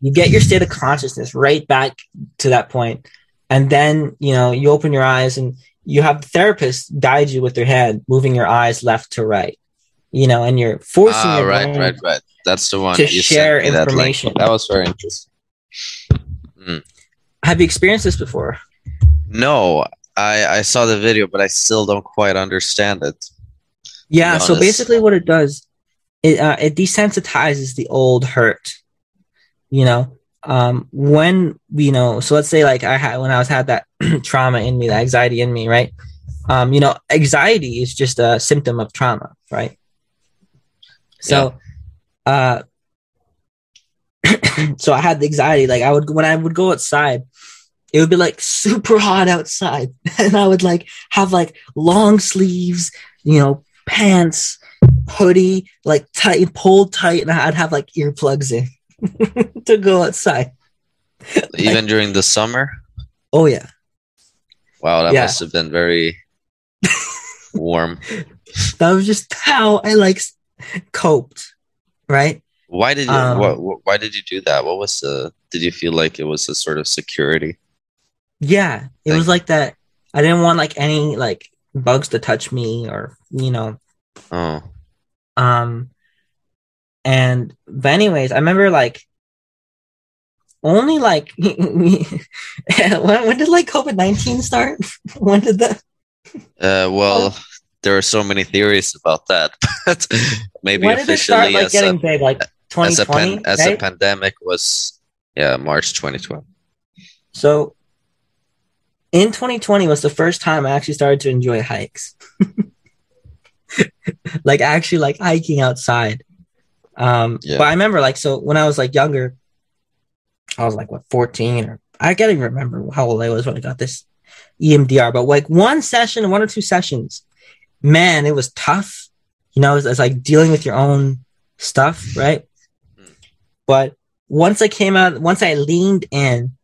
you get your state of consciousness right back to that point and then you know you open your eyes and you have the therapist guide you with their head moving your eyes left to right you know and you're forcing ah, right right right that's the one to share information that, that, was very interesting mm. have you experienced this before no i i saw the video but i still don't quite understand it yeah so basically what it does it uh, it desensitizes the old hurt you know? Um when you know so let's say like i had when i was had that trauma in me that anxiety in me right? Um you know anxiety is just a symptom of trauma right? So yeah. uh so i had the anxiety like i would when i would go outside it would be like super hot outside and i would like have like long sleeves you know pants hoodie like tight pulled tight and i'd have like earplugs in to go outside. Even like, during the summer? Oh yeah. Wow, that yeah. must have been very warm. That was just how I like coped, right? Why did you um, what, why did you do that? What was the did you feel like it was a sort of security? Yeah, it thing? was like that. I didn't want like any like bugs to touch me or you know. Oh. Um and but anyways, I remember like only like when, when did like COVID nineteen start? when did that? Uh, well, oh. there are so many theories about that, but maybe when officially start, like, getting a, big, like as a pan, as a pandemic was yeah March 2020. So in 2020 was the first time I actually started to enjoy hikes. like actually like hiking outside um, yeah. But I remember like so when I was like younger, I was like what 14 or I can't even remember how old I was when I got this EMDR, but like one session, one or two sessions, man, it was tough. You know, it's, it's like dealing with your own stuff, right? But once I came out, once I leaned in,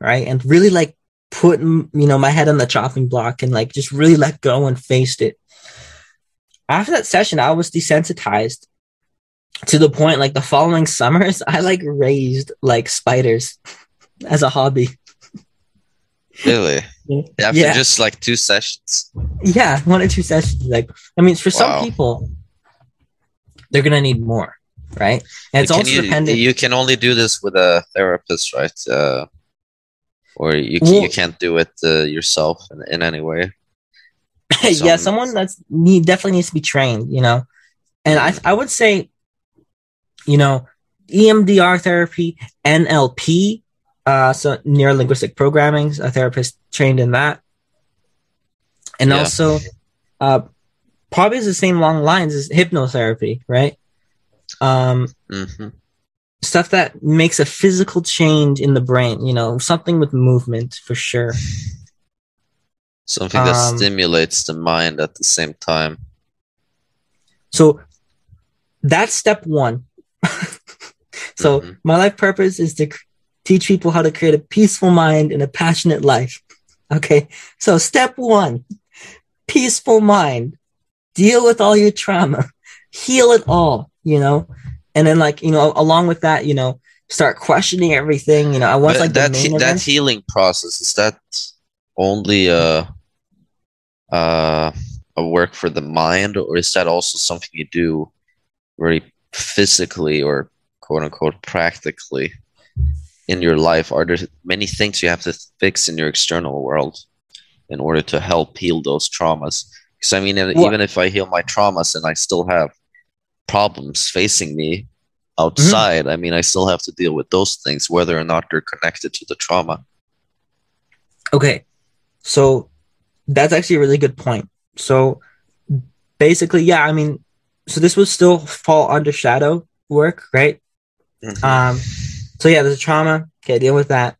right, and really like put, you know, my head on the chopping block and like just really let go and faced it. After that session, I was desensitized to the point like the following summers, I like raised like spiders as a hobby. Really? After Yeah. just like two sessions. Yeah, one or two sessions. Like, I mean, for some people, they're gonna need more, right? And it's also you, dependent. You can only do this with a therapist, right? Uh, or you Well- you can't do it uh, yourself in, in any way. yeah, someone that's need definitely needs to be trained, you know. And I I would say, you know, EMDR therapy, NLP, uh, so neuro linguistic programming, a therapist trained in that, and Yeah. also, uh, probably is the same long lines as hypnotherapy, right? Um, hmm stuff that makes a physical change in the brain, you know, something with movement for sure. Something that Um, stimulates the mind at the same time. So that's step one. so Mhm. my life purpose is to teach people how to create a peaceful mind and a passionate life. Okay. So step one, peaceful mind, deal with all your trauma, heal it all, you know, and then like, you know, along with that, you know, start questioning everything, you know, I want like that he- that event. healing process is that only a uh, a work for the mind, or is that also something you do very physically or quote unquote practically in your life? Are there many things you have to fix in your external world in order to help heal those traumas? Because I mean, Well- even if I heal my traumas and I still have problems facing me Mm-hmm. outside, I mean, I still have to deal with those things, whether or not they're connected to the trauma. Okay. So that's actually a really good point. So basically, yeah, I mean, so this would still fall under shadow work, right? Mhm. Um, so yeah, there's trauma. Okay, deal with that.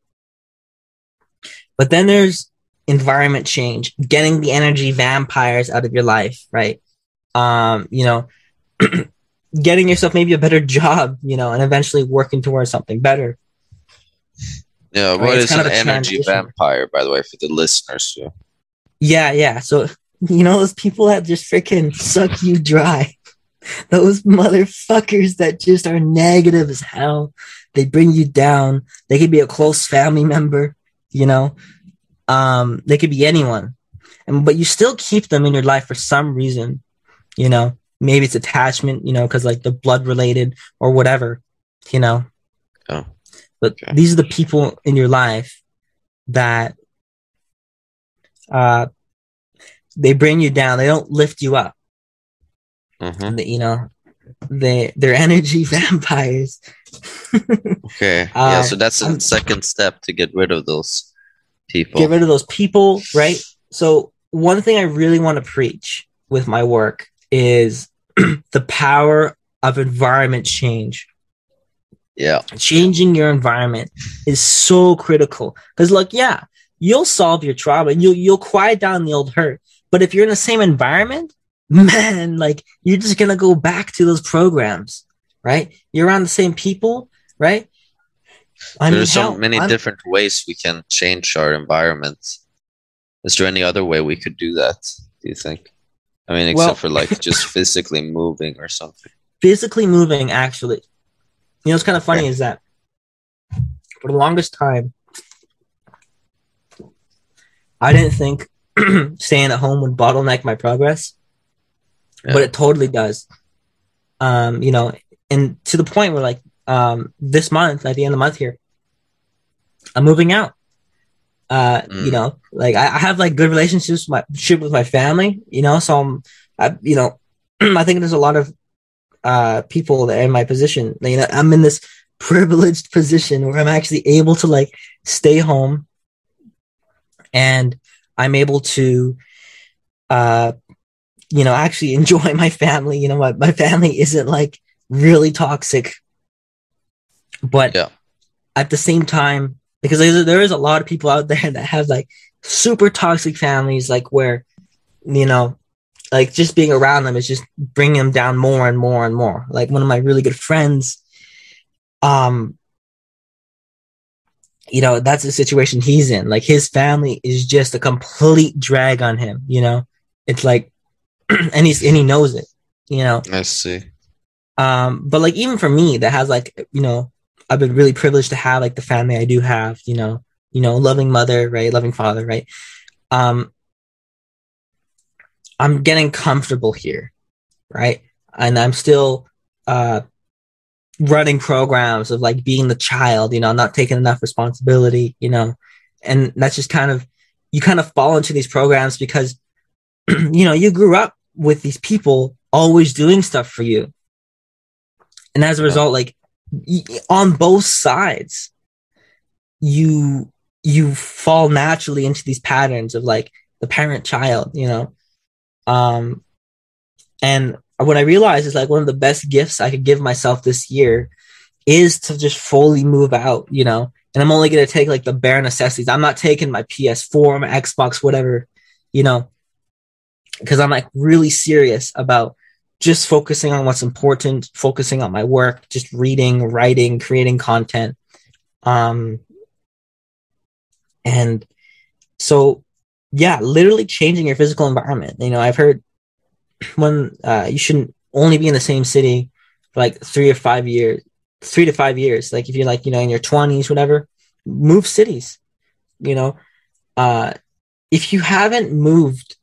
But then there's environment change, getting the energy vampires out of your life, right? Um, you know, getting yourself maybe a better job, you know, and eventually working towards something better. yeah, right, what it's is kind an energy transition. vampire, by the way, for the listeners? Yeah. Yeah, yeah. So you know those people that just freaking suck you dry. Those motherfuckers that just are negative as hell. They bring you down. They could be a close family member, you know. Um, they could be anyone. And but you still keep them in your life for some reason, you know. Maybe it's attachment, you know, because like the blood related or whatever, you know. Oh, But okay. these are the people in your life that uh they bring you down they don't lift you up Mhm. They- you know they they're energy vampires Okay. yeah, Um, so that's the second step to get rid of those people. get rid of those people right so one thing i really want to preach with my work is the power of environment change yeah. changing your environment is so critical because look yeah you'll solve your trauma you'll you'll quiet down the old hurt but if you're in the same environment man like you're just gonna go back to those programs right you're around the same people right I There's so hell, many I'm- different ways we can change our environment. Is there any other way we could do that? Do you think? I mean, except Well- for like just physically moving or something. physically moving actually you know what's kind of funny Okay. is that for the longest time i didn't think staying at home would bottleneck my progress Yeah. but it totally does um you know and to the point where like um this month at the end of the month here i'm moving out uh you Mm. know like I, I have like good relationships with my ship with my family you know so i'm I, you know i think there's a lot of uh people that are in my position you know i'm in this privileged position where i'm actually able to like stay home and i'm able to uh you know actually enjoy my family you know my, my family isn't like really toxic but Yeah. at the same time because there, there is a lot of people out there that have like super toxic families, like where, you know, like just being around them is just bringing them down more and more and more. Like one of my really good friends, um, you know, that's the situation he's in. Like his family is just a complete drag on him, you know? It's like, and he's, and he knows it, you know? I see. Um, but like even for me, that has like, you know, I've been really privileged to have like the family I do have, you know, you know, loving mother, right? Loving father, right? Um, I'm getting comfortable here, right? And I'm still, uh, running programs of like being the child, you know, not taking enough responsibility, you know, and that's just kind of, you kind of fall into these programs because, you know, you grew up with these people always doing stuff for you. And as a result, like on both sides, you, you fall naturally into these patterns of like the parent child, you know, um, and what I realized is like one of the best gifts I could give myself this year is to just fully move out, you know. And I'm only gonna take like the bare necessities. I'm not taking my PS4, my Xbox, whatever, you know, because I'm like really serious about just focusing on what's important, focusing on my work, just reading, writing, creating content. Um, and so, yeah, literally changing your physical environment. You know, I've heard when uh, you shouldn't only be in the same city for like three or five years, three to five years. Like if you're like, you know, in your twenties, whatever, move cities, you know, uh, if you haven't moved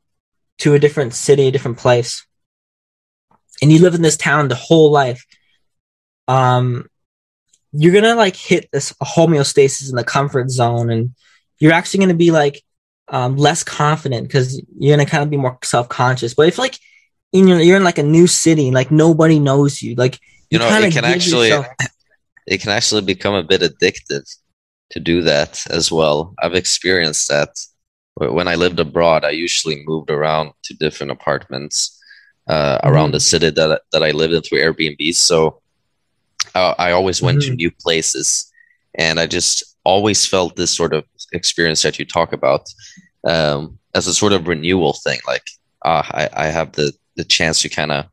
to a different city, a different place, and you live in this town the whole life, um, you're gonna like hit this homeostasis in the comfort zone, and you're actually gonna be like um, less confident because you're gonna kind of be more self conscious. But if like in your, you're in like a new city, like nobody knows you, like you, you know, it can actually yourself- it can actually become a bit addictive to do that as well. I've experienced that when I lived abroad. I usually moved around to different apartments uh, mm-hmm. around the city that that I lived in through Airbnb. So uh, I always went mm-hmm. to new places, and I just always felt this sort of experience that you talk about um, as a sort of renewal thing. Like, ah, I, I have the the chance to kind of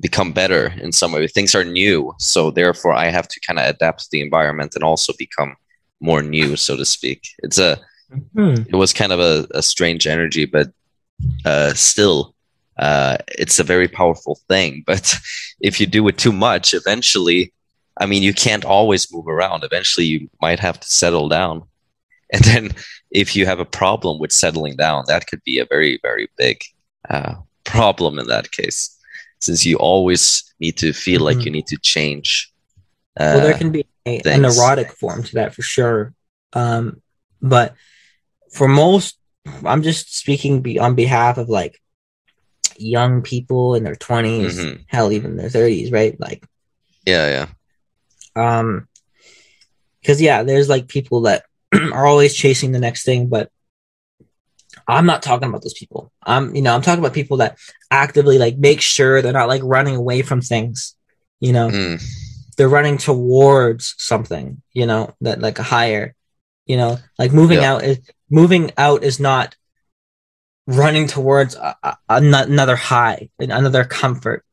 become better in some way. Things are new, so therefore I have to kind of adapt to the environment and also become more new, so to speak. It's a mm-hmm. it was kind of a, a strange energy, but uh, still, uh, it's a very powerful thing. But if you do it too much, eventually, I mean, you can't always move around. Eventually, you might have to settle down. And then, if you have a problem with settling down, that could be a very, very big uh, problem in that case, since you always need to feel like mm-hmm. you need to change. Uh, well, there can be a, a neurotic form to that for sure. Um, but for most, I'm just speaking be, on behalf of like young people in their 20s, mm-hmm. hell, even their 30s, right? Like, yeah, yeah. Um, because yeah, there's like people that are always chasing the next thing, but I'm not talking about those people. I'm, you know, I'm talking about people that actively like make sure they're not like running away from things. You know, mm. they're running towards something. You know, that like a higher. You know, like moving yeah. out is moving out is not running towards a, a, another high, and another comfort.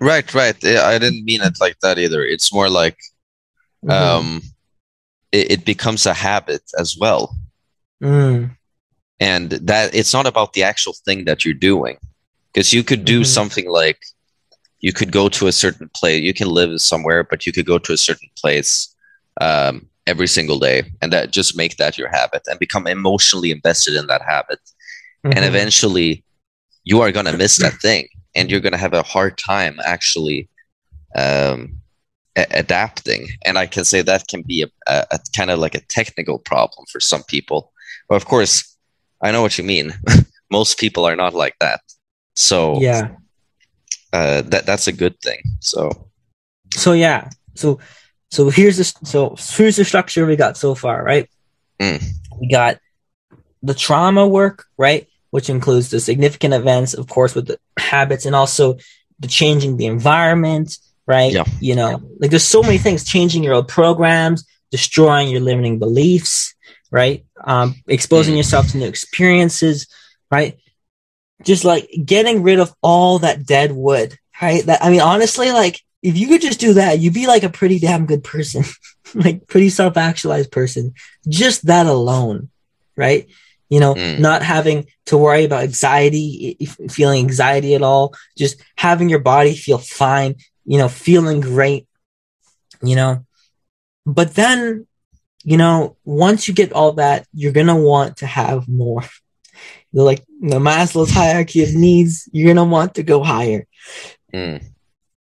Right, right. I didn't mean it like that either. It's more like, mm-hmm. um, it, it, becomes a habit as well. Mm and that it's not about the actual thing that you're doing because you could do mm-hmm. something like you could go to a certain place you can live somewhere but you could go to a certain place um, every single day and that just make that your habit and become emotionally invested in that habit mm-hmm. and eventually you are going to miss that thing and you're going to have a hard time actually um, a- adapting and i can say that can be a, a, a kind of like a technical problem for some people but of course I know what you mean. Most people are not like that. So yeah, uh, that that's a good thing. So so yeah, so so here's the so here's the structure we got so far, right? Mm. We got the trauma work, right, which includes the significant events, of course, with the habits, and also the changing the environment, right? Yeah. You know, like there's so many things changing your old programs, destroying your limiting beliefs, right? Um, exposing Mm. yourself to new experiences, right? Just like getting rid of all that dead wood, right? That I mean, honestly, like if you could just do that, you'd be like a pretty damn good person, like pretty self-actualized person. Just that alone, right? You know, Mm. not having to worry about anxiety, feeling anxiety at all, just having your body feel fine, you know, feeling great, you know. But then, you know, once you get all that, you're going to want to have more. You're like the Maslow's hierarchy of needs, you're going to want to go higher. Mm.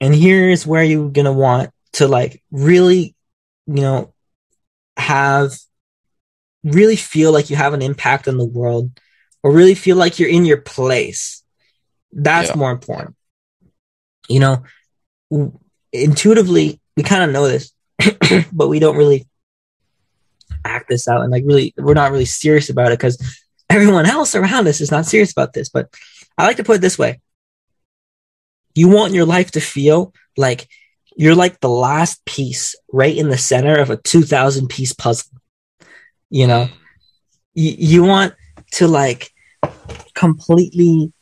And here's where you're going to want to like really, you know, have really feel like you have an impact on the world or really feel like you're in your place. That's Yeah. more important. You know, w- intuitively, we kind of know this, but we don't really act this out and like really, we're not really serious about it because everyone else around us is not serious about this. But I like to put it this way you want your life to feel like you're like the last piece right in the center of a 2000 piece puzzle you know? You, you want to like completely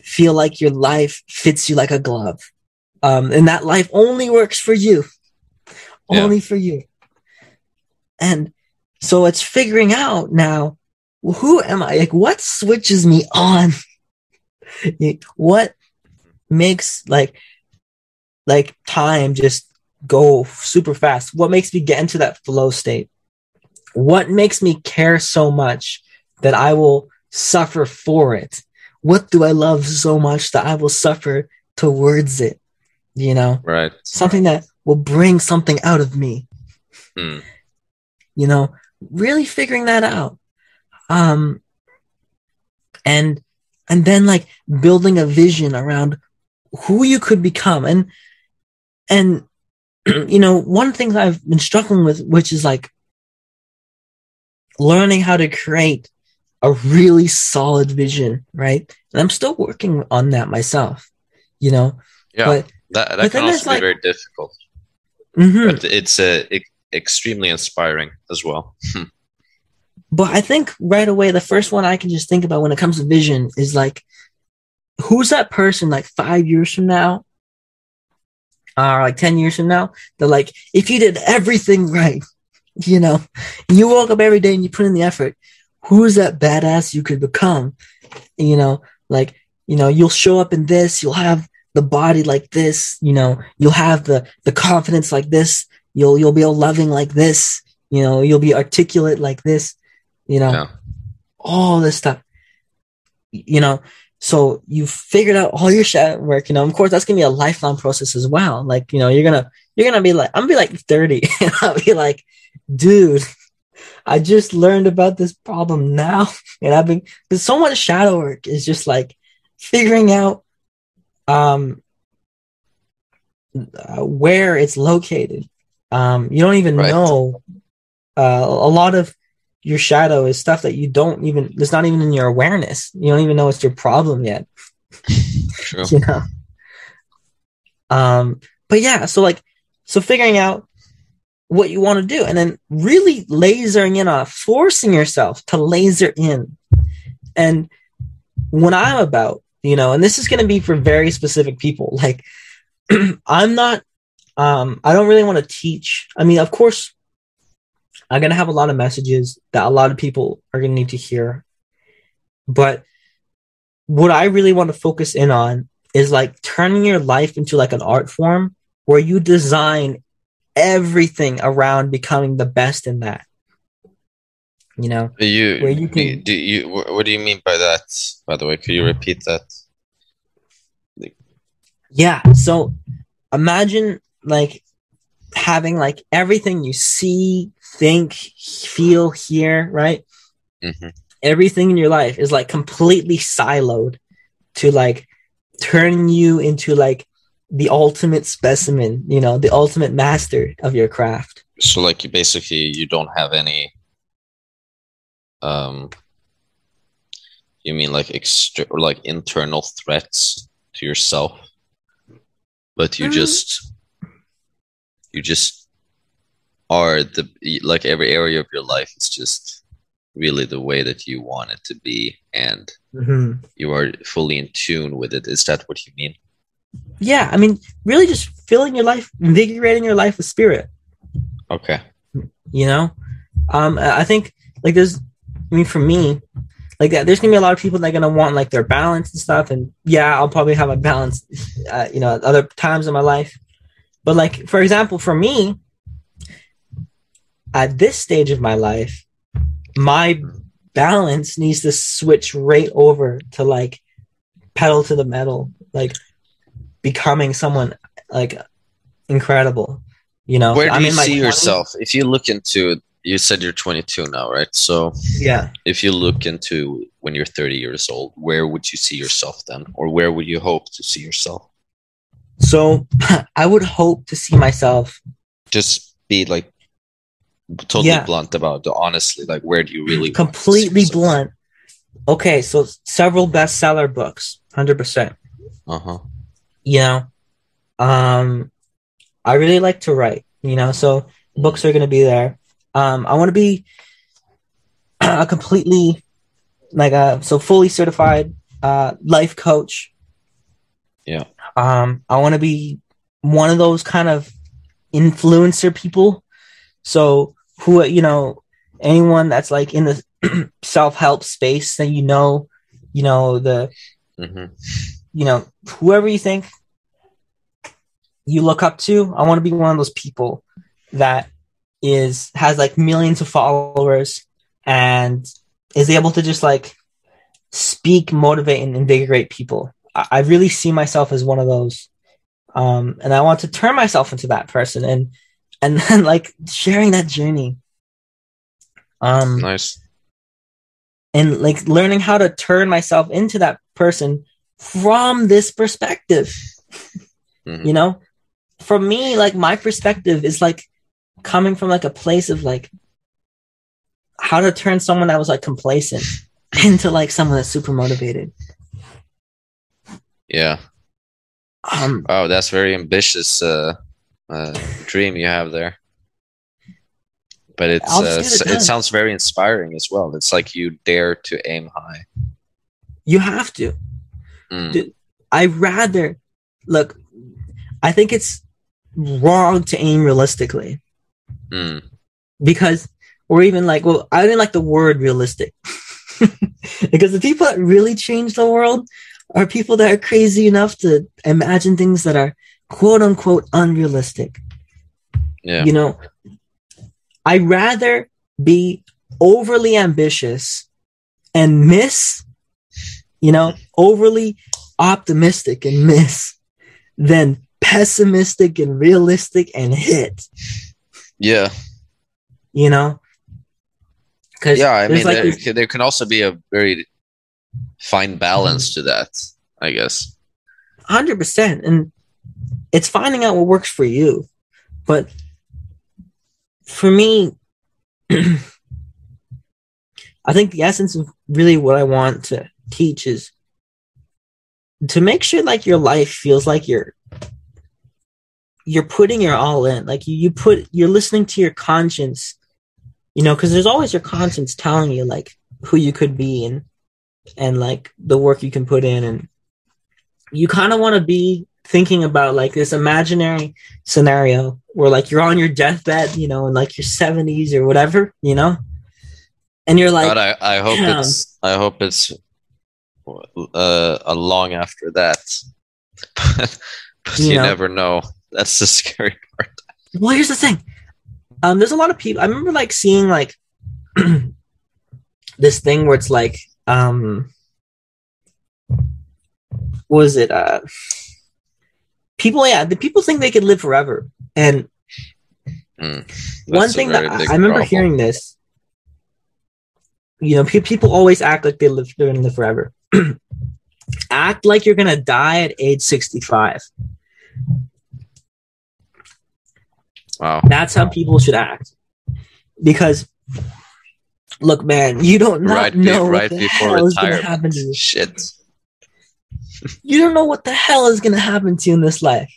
feel like your life fits you like a glove. Um and that life only works for you. Yeah. only for you. And so it's figuring out now who am i? Like what switches me on? What makes like like time just go super fast? What makes me get into that flow state what makes me care so much that i will suffer for it? What do i love so much that i will suffer towards it? You know? Right. something that will bring something out of me. Mm. you know really figuring that out. Um and and then like building a vision around who you could become. And and you know one thing that i've been struggling with which is like learning how to create a really solid vision right and i'm still working on that myself you know Yeah. but that that but can also be like- very difficult, mhm. but it's uh, e- extremely inspiring as well. But I think right away, the first one I can just think about when it comes to vision is like, who's that person like five years from now, or like 10 years from now, that like, if you did everything right, you know, you woke up every day and you put in the effort, who's that badass you could become? You know, like, you know, you'll show up in this, you'll have the body like this, you know, you'll have the, the confidence like this, you'll, you'll be all loving like this, you know, you'll be articulate like this, you know, Yeah. all this stuff, you know, so you figured out all your shadow work, you know, of course that's gonna be a lifelong process as well. Like, you know, you're gonna, you're gonna be like, I'm gonna be like 30 and I'll be like, dude, I just learned about this problem now. And I've been, there's so much shadow work is just like figuring out, um, uh, where it's located. Um, you don't even Right. know, uh, a lot of your shadow is stuff that you don't even, it's not even in your awareness. You don't even know it's your problem yet. True. you know um but yeah so like so figuring out what you want to do. And then really lasering in on forcing yourself to laser in. And when i'm about you know and this is going to be for very specific people like i'm not um i don't really want to teach. I mean of course i'm going to have a lot of messages that a lot of people are going to need to hear. But what I really want to focus in on is like turning your life into like an art form where you design everything around becoming the best in that. You know, You, Where you can- do you what do you mean by that? By the way, could you repeat that? yeah. So imagine like having like everything you see, think, feel, hear, right? hmm everything in your life is like completely siloed to like turn you into like the ultimate specimen, you know, the ultimate master of your craft. So, like, you basically you don't have any. Um. You mean like exter or like internal threats to yourself, but you Um, just. You just are the like every area of your life is just really the way that you want it to be and Mhm. you are fully in tune with it. Is that what you mean? Yeah, I mean, really just filling your life, invigorating your life with spirit. Okay. you know um i think like there's i mean for me like that there's gonna be a lot of people that are gonna want like their balance and stuff and yeah i'll probably have a balance uh, you know at other times in my life but like for example for me at this stage of my life my balance needs to switch right over to like pedal to the metal like becoming someone like incredible you know Where do I'm you see 20s. yourself? If you look into, you said you're 22 now, right? So yeah if you look into when you're 30 years old, where would you see yourself then? Or where would you hope to see yourself? So I would hope to see myself. Just be like totally Yeah. blunt about it. Honestly, like where do you really want to see completely blunt. Okay, so several bestseller books, hundred percent. Uh-huh. You know, um, I really like to write. You know, so books are going to be there. Um, I want to be a completely like a so fully certified uh, life coach. Yeah. Um, I want to be one of those kind of influencer people. So who you know anyone that's like in the self help space that you know, you know the hmm you know whoever you think you look up to. I want to be one of those people that is has like millions of followers and is able to just like speak, motivate, and invigorate people. I, I really see myself as one of those, um, and I want to turn myself into that person and and then like sharing that journey. Um, Nice. and like learning how to turn myself into that person from this perspective Mhm. you know for me like my perspective is like coming from like a place of like how to turn someone that was like complacent into like someone that's super motivated Yeah. um Wow, that's very ambitious uh, uh, dream you have there. But it's uh, it it sounds very inspiring as well. It's like you dare to aim high. you have to Mm. Dude, i rather look i think it's wrong to aim realistically Mm. because or even like well i didn't like the word realistic because the people that really change the world are people that are crazy enough to imagine things that are quote unquote unrealistic Yeah. you know i rather be overly ambitious and miss you know overly optimistic and miss than pessimistic and realistic and hit Yeah. you know because Yeah. I mean, like there, this- there can also be a very fine balance to that, I guess. hundred percent, and it's finding out what works for you. But for me, I think the essence of really what I want to teach is to make sure like your life feels like you're you're putting your all in. Like you, you put you're listening to your conscience, you know, because there's always your conscience telling you like who you could be and and like the work you can put in and you kind of want to be thinking about like this imaginary scenario where like you're on your deathbed, you know, in like your 70s or whatever, you know, and you're like, but I, I hope damn. it's I hope it's uh, a long after that. but but You you know? never know. That's the scary part. well, here's the thing. Um, there's a lot of people. I remember like seeing like this thing where it's like, um, was it? Uh, people, yeah, the people think they could live forever, and Mm, one thing that I, I remember problem. hearing this you know pe- people always act like they live they're gonna live forever act like you're gonna die at age 65 Wow. that's how people should act because look man you don't Right, be- know what the hell is gonna happen to you Shit. you don't know what the hell is gonna happen to you in this life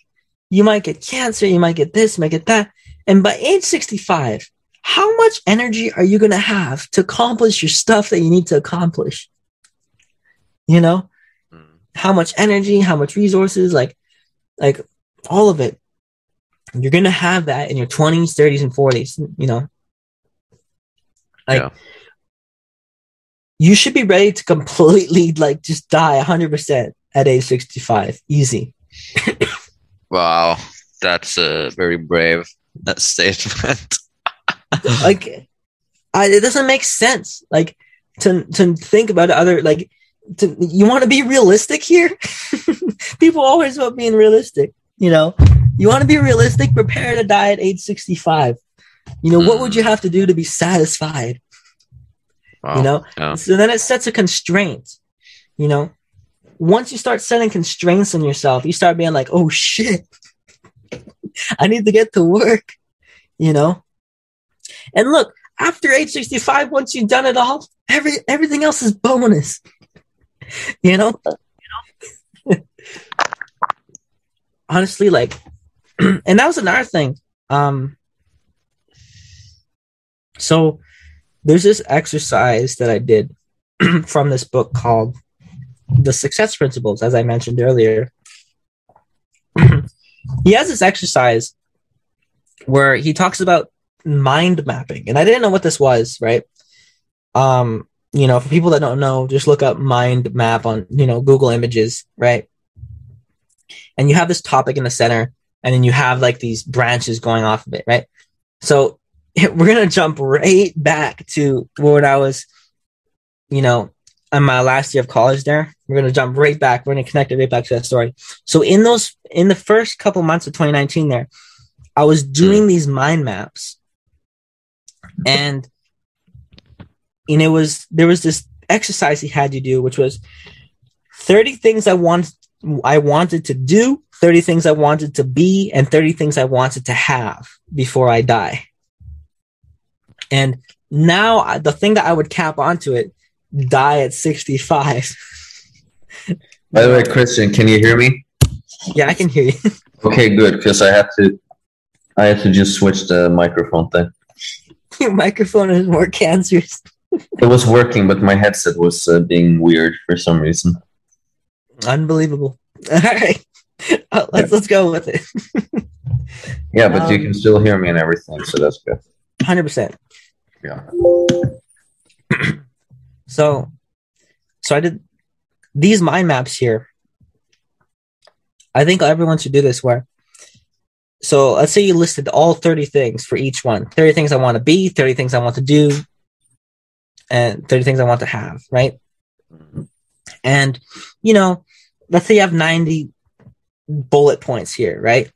you might get cancer you might get this you might get that and by age 65 how much energy are you going to have to accomplish your stuff that you need to accomplish? You know, Mm. how much energy, how much resources, like, like all of it. You're going to have that in your 20s, 30s, and 40s, you know? Like, Yeah. you should be ready to completely, like, just die 100% at age 65. Easy. Wow, that's a very brave uh, statement. like I, it doesn't make sense like to to think about other like to, you want to be realistic here? People always about being realistic you know? You want to be realistic prepare to die at age 65 you know what would you mm. have to do to be satisfied? Wow. you know? Yeah. so then it sets a constraint you know? Once you start setting constraints on yourself you start being like oh shit. I need to get to work you know? And look after age 65 once you've done it all every everything else is bonus you know honestly like and that was another thing um so there's this exercise that I did from this book called The Success Principles, as I mentioned earlier. he has this exercise where he talks about mind mapping, and I didn't know what this was, right? Um, you know, for people that don't know, just look up mind map on, you know, Google Images, right? And you have this topic in the center, and then you have like these branches going off of it, right? So we're gonna jump right back to when I was, you know, in my last year of college. There, we're gonna jump right back. We're gonna connect it right back to that story. So in those, in the first couple months of 2019, there, I was doing hmm. these mind maps, and and it was there was this exercise he had you do, which was 30 things I want I wanted to do, 30 things I wanted to be, and 30 things I wanted to have before I die. And now the thing that I would cap onto it, die at 65. By the way, Christian, can you hear me? yeah, I can hear you. Okay, good, because I have to. I have to just switch the microphone thing. Your microphone is more cancerous. It was working, but my headset was uh, being weird for some reason. Unbelievable. All right. Uh, let's let's go with it. Yeah, but you Um, can still hear me and everything, so that's good. 100%. Yeah. So, so I did these mind maps here. I think everyone should do this where, so let's say you listed all 30 things for each one 30 things I want to be, 30 things I want to do, and 30 things I want to have, right? And, you know, let's say you have 90 bullet points here, right?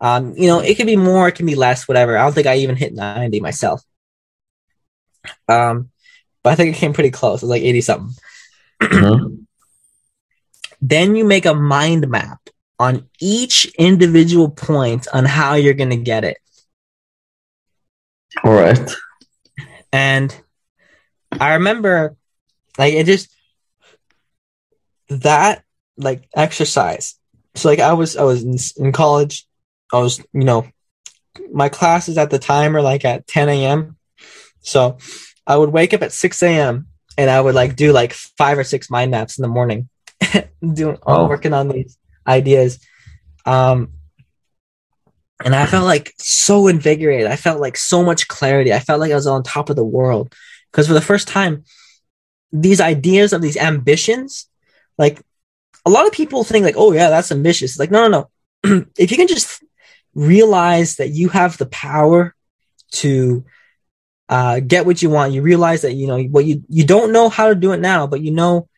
Um, you know, it could be more, it can be less, whatever. I don't think I even hit 90 myself. Um, but I think it came pretty close. It was like 80 something. Mhm. Then you make a mind map on each individual point on how you're going to get it. All right. And I remember like it just that like exercise. So like I was I was in, in college. I was, you know, my classes at the time are like at 10 a.m. So I would wake up at 6 a.m. and I would like do like five or six mind maps in the morning. doing Oh. working on these ideas. Um and I felt like so invigorated. I felt like so much clarity. I felt like I was on top of the world. Because for the first time, these ideas of these ambitions, like a lot of people think like, oh yeah, that's ambitious. Like, no, no, no. if you can just realize that you have the power to uh, get what you want, you realize that you know what you you don't know how to do it now, but you know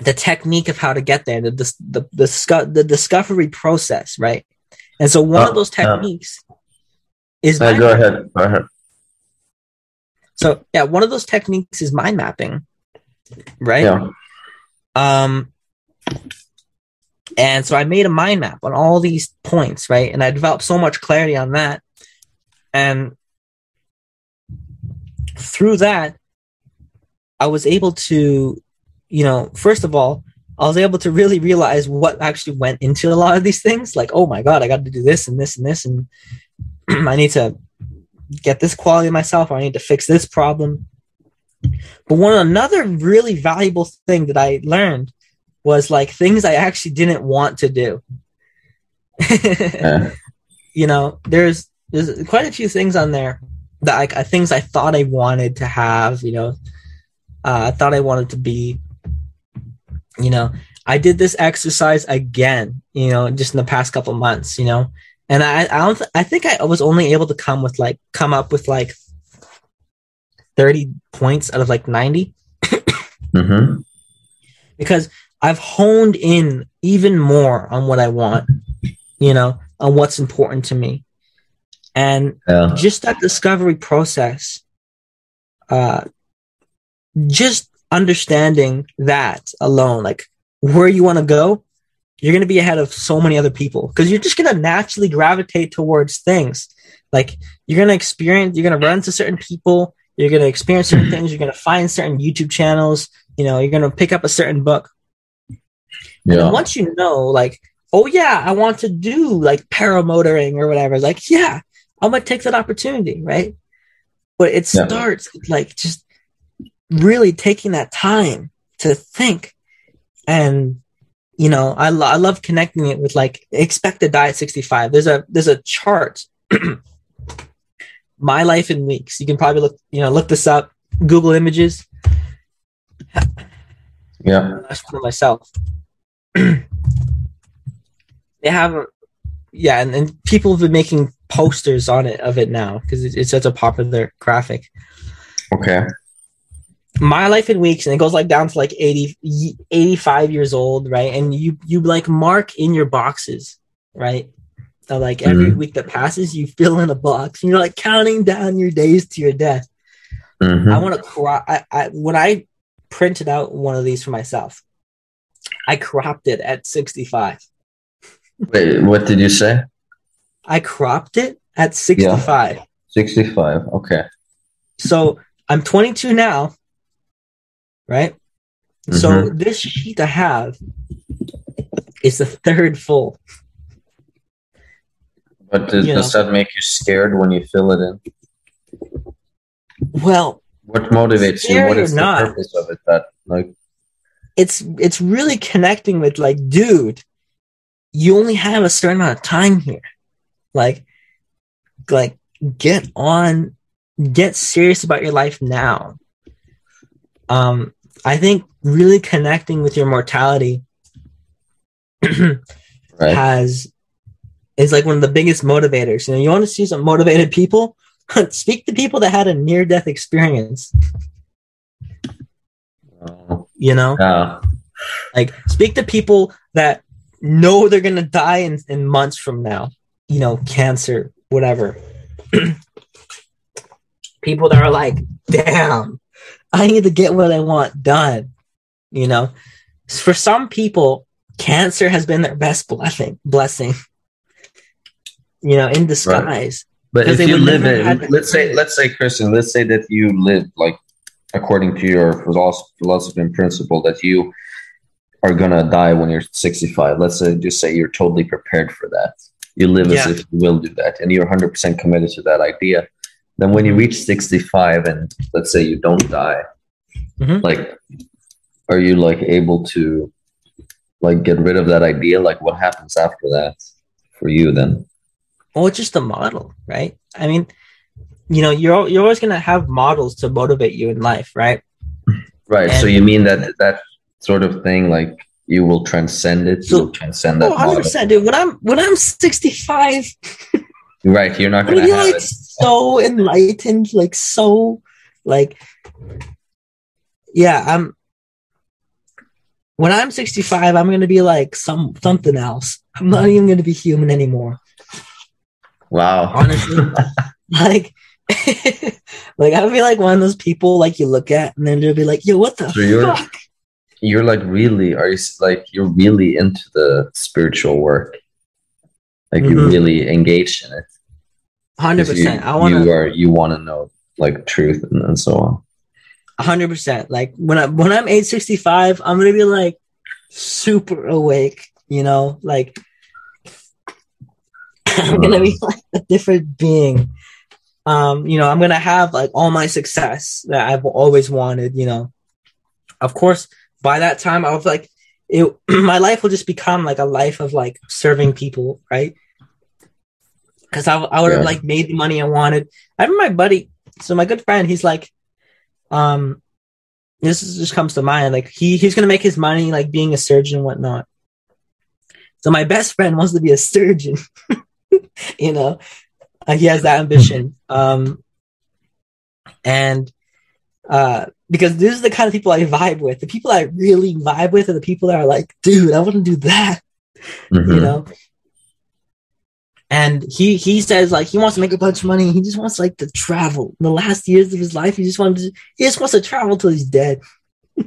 the technique of how to get there, the the the, the, the discovery process, right? And so one Uh, of those techniques is Uh, mind go ahead. Go ahead. So yeah, one of those techniques is mind mapping, right? Yeah. Um, and so I made a mind map on all these points, right? And I developed so much clarity on that, and through that, I was able to, you know, first of all, I was able to really realize what actually went into a lot of these things. Like, oh my god, I got to do this and this and this, and I need to get this quality myself, or I need to fix this problem. But one another really valuable thing that I learned was like things I actually didn't want to do. Yeah. You know, there's there's quite a few things on there that I, I things I thought I wanted to have. You know, uh, I thought I wanted to be. You know, I did this exercise again. You know, just in the past couple months. You know, and I I don't th- I think I was only able to come with like come up with like thirty points out of like ninety Mm-hmm. because I've honed in even more on what I want, you know, on what's important to me. And Yeah. just that discovery process, uh, just understanding that alone, like where you want to go, you're going to be ahead of so many other people because you're just going to naturally gravitate towards things. Like you're going to experience, you're going to run to certain people, you're going to experience certain things, you're going to find certain YouTube channels, you know, you're going to pick up a certain book. And Yeah. then once you know, like, oh yeah, I want to do like paramotoring or whatever, like, yeah, I'm gonna take that opportunity, right? But it Yeah. starts like just really taking that time to think. And you know, I, lo- I love connecting it with like expect to die at 65. There's a there's a chart. My life in weeks. You can probably look, you know, look this up, Google images. Yeah. Uh, that's for myself. they have, a, yeah, and, and people have been making posters on it of it now because it's, it's such a popular graphic. Okay. My life in weeks, and it goes like down to like 80, 85 years old, right? And you you like mark in your boxes, right? So like every week that passes, you fill in a box, and you're like counting down your days to your death. Mhm. I want to crop. I, I when I printed out one of these for myself, I cropped it at 65. Wait, what did you say? I cropped it at 65. 65. Okay. So I'm 22 now, right? So this sheet I have is the third full. But does, does that make you scared when you fill it in? Well, What motivates you? What is What or is the not? purpose of it? That like it's it's really connecting with like, dude, you only have a certain amount of time here. Like, like get on, get serious about your life now. Um, I think really connecting with your mortality right? has is like one of the biggest motivators. You know, you want to see some motivated people? Speak to people that had a near death experience. Oh, You know, like speak to people that know they're gonna die in, in months from now. You know, cancer, whatever. people that are like, damn, I need to get what I want done. You know, for some people, cancer has been their best blessing. Blessing. You know, in disguise. But if you live it, let's say, let's say, Christian, let's say that you live like according to your philosophy, philosophy and principle that you are gonna die when you're 65. Let's say, just say you're totally prepared for that. You live as if you will do that, and you're 100% committed to that idea. Then, when you reach 65, and let's say you don't die, Mhm. like, are you like able to like get rid of that idea? Like, what happens after that for you then? Well, it's just a model, right? I mean, you know, you're you're always gonna have models to motivate you in life, right? Right. so you mean that that sort of thing, like you will transcend it, So- you'll transcend that Oh, 100 model. percent, dude. When I'm when I'm 65, Right. You're not gonna gonna have like it. So enlightened, like so, like, yeah. I'm when I'm 65, I'm gonna be like some something else. I'm not even gonna be human anymore. Wow. honestly like like i'll be like one of those people like you look at and then they'll be like yo what the So you're- fuck You're like really are you like you're really into the spiritual work. Like you're mm-hmm. really engaged in it. 100% You, i want you are you want to know like truth and, and so on. 100% like when i when i'm age 65 i'm gonna be like super awake you know like i'm gonna be like a different being um, you know, I'm gonna have like all my success that I've always wanted, you know. Of course, by that time I was like it my life will just become like a life of like serving people, right? Because I, I would have Yeah. like made the money I wanted. I remember my buddy, so my good friend, he's like, um, this is, just comes to mind. Like he he's gonna make his money like being a surgeon and whatnot. So my best friend wants to be a surgeon. you know, uh, he has that ambition. Um, and uh, because this is the kind of people I vibe with. The people I really vibe with are the people that are like, dude, I want to do that. You Mhm. know. And he he says like he wants to make a bunch of money. He just wants like to travel. In the last years of his life, he just wanted to, he just wants to travel till he's dead.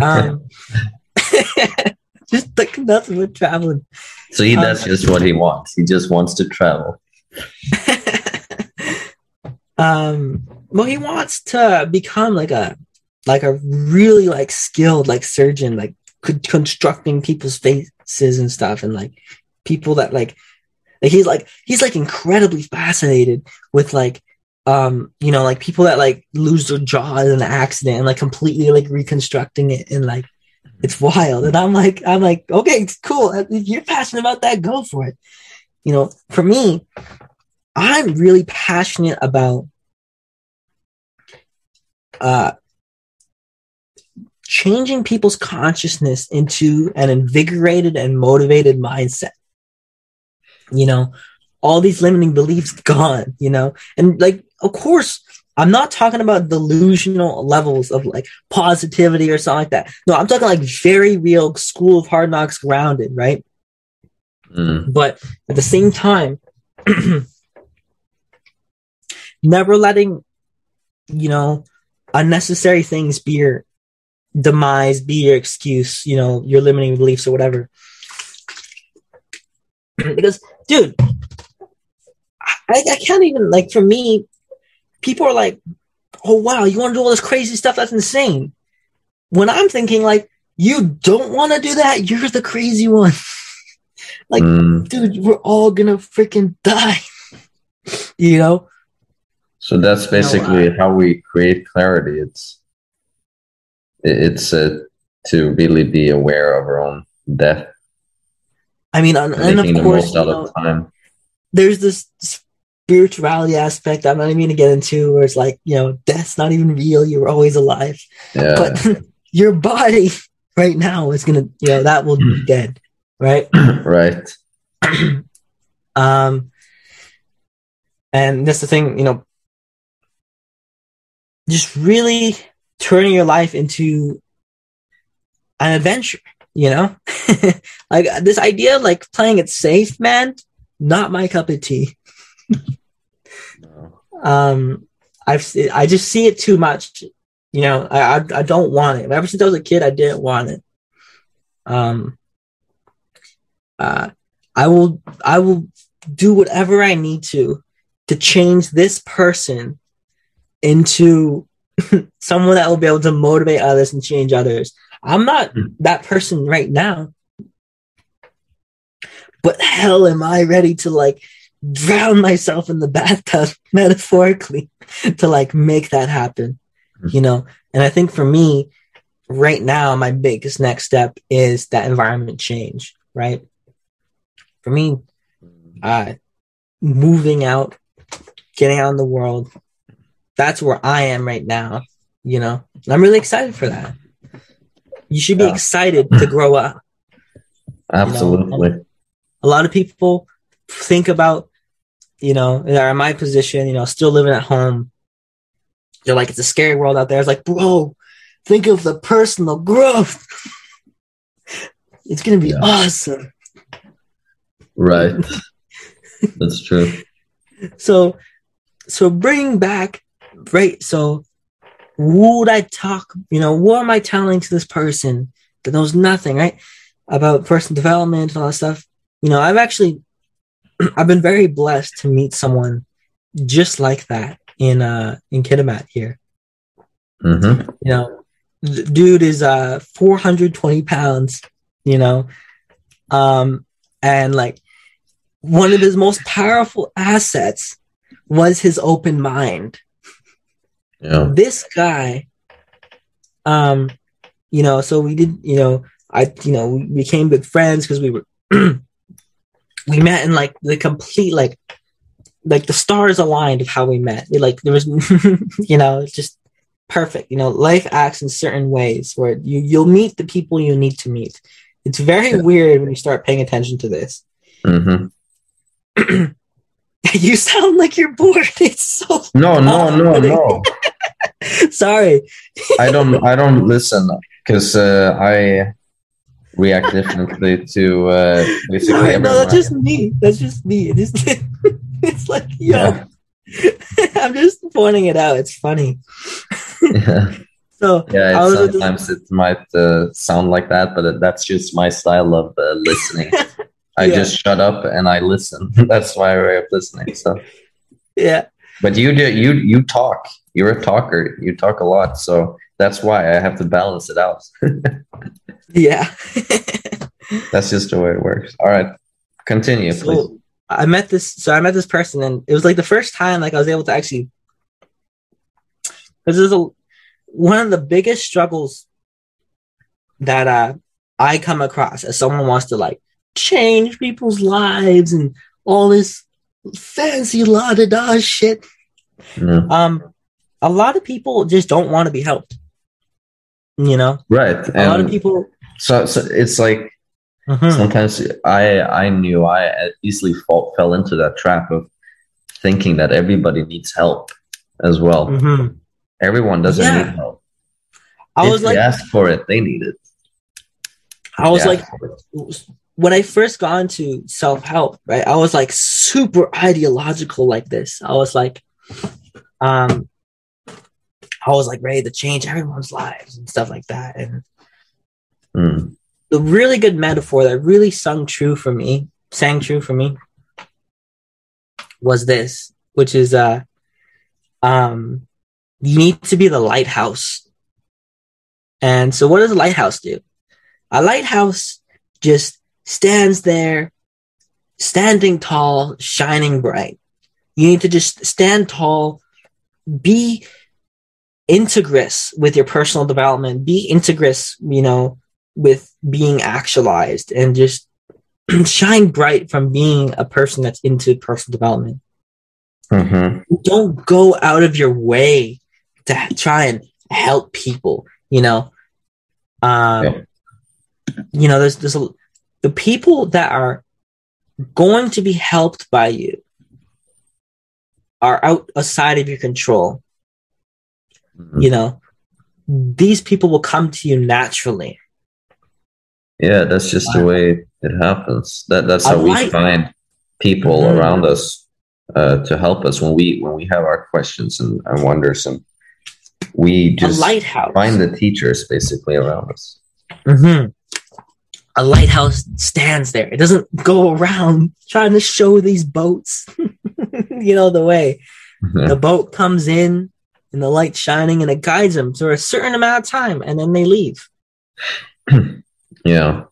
Um, just like nothing but traveling. so he um, just what he wants. He just wants to travel. um, well, he wants to become like a like a really like skilled like surgeon, like constructing people's faces and stuff, and like people that like, like he's like he's like incredibly fascinated with like um you know like people that like lose their jaw in an accident and like completely like reconstructing it and like it's wild. And i'm like i'm like okay it's cool. If you're passionate about that go for it. You know for me i'm really passionate about uh changing people's consciousness into an invigorated and motivated mindset you know all these limiting beliefs gone you know? And like of course i'm not talking about delusional levels of like positivity or something like that. No i'm talking like very real school of hard knocks grounded right? Mm. but at the same time never letting you know unnecessary things be your demise be your excuse you know your limiting beliefs or whatever. Because dude I, I can't even like for me people are like oh wow you want to do all this crazy stuff that's insane when i'm thinking like you don't want to do that you're the crazy one like Mm. dude, we're all gonna freaking die. you know? So that's basically how we create clarity. It's it's uh, to really be aware of our own death, I mean, and, and of course, you know, of time. there's this spirituality aspect I'm not even gonna get into where it's like, you know, death's not even real, you're always alive. Yeah, But your body right now is gonna, you know, that will be dead, right? right. um and that's the thing you know just really turning your life into an adventure you know? Like this idea of like playing it safe man not my cup of tea. Um i've i just see it too much you know? I i, I don't want it. Ever since i was a kid i didn't want it. Um uh i will i will do whatever i need to to change this person into someone that will be able to motivate others and change others i'm not Hmm. that person right now. But hell am i ready to like drown myself in the bathtub metaphorically to like make that happen you know? And i think for me right now my biggest next step is that environment change right? For me uh moving out getting out in the world that's where i am right now you know? And i'm really excited for that you should be Yeah. excited to hmm. grow up Absolutely. a lot of people think about, you know, that are in my position, you know, still living at home. They're like, it's a scary world out there. It's like, bro, think of the personal growth. it's gonna be Yeah. awesome. Right. That's true. So, so bringing back, right? So, who would I talk? You know, what am I telling to this person that knows nothing, right, about personal development and all that stuff? You know, I've actually, I've been very blessed to meet someone just like that in uh in Kitimat here. Mm-hmm. You know, dude is uh 420 pounds. You know, um, and like one of his most powerful assets was his open mind. Yeah. This guy, um, you know, so we did, you know, I, you know, we became good friends because we were, we met in like the complete, like, like the stars aligned of how we met. It, like there was, you know, it's just perfect. You know, life acts in certain ways where you you'll meet the people you need to meet. It's very Yeah. weird when you start paying attention to this. hmm you sound like you're bored. It's so No, no, no, no. sorry. I don't. I don't listen because uh, I react differently to uh, basically No, no, that's just me. That's just me. It is, it's like, yo, Yeah. I'm just pointing it out. It's funny. yeah, So yeah. It, was at this- sometimes it might uh, sound like that, but that's just my style of uh, listening. I Yeah. just shut up and I listen. that's my way of listening. So, yeah, but you do you you talk. You're a talker. You talk a lot, so that's why I have to balance it out. yeah. that's just the way it works. All right, continue, please. I met this. So I met this person, and it was like the first time like I was able to actually. Because is a one of the biggest struggles that uh, I come across as someone wants to like change people's lives and all this fancy la da da shit. Mm. Um, a lot of people just don't want to be helped. You know, Right, a lot of people. so, so it's like Mhm. sometimes I I knew I easily fall, fell into that trap of thinking that everybody needs help as well. Mhm. Everyone doesn't Yeah. need help. I if was like, ask for it, they need it. I was They like, ask for it. When I first got into self help, right, I was like super ideological like this. I was like, um, I was like ready to change everyone's lives and stuff like that. And Mm. the really good metaphor that really sung true for me, sang true for me, was this, which is, uh, um, you need to be the lighthouse. And so, what does a lighthouse do? A lighthouse just stands there, standing tall, shining bright. You need to just stand tall, be integrous with your personal development, be integrous, you know, with being actualized, and just shine bright from being a person that's into personal development. Mhm. Don't go out of your way to try and help people, you know. Um, Yeah. you know, there's there's a, the people that are going to be helped by you are out outside of your control. Mhm. You know, these people will come to you naturally. Yeah, that's just the way it happens. That that's how we find people Mhm. around us uh, to help us when we when we have our questions and, and wonders, and we just lighthouse. find the teachers basically around us. Mhm. A lighthouse stands there. It doesn't go around trying to show these boats, you know, the way. Yeah. The boat comes in and the light shining and it guides them for a certain amount of time and then they leave, yeah.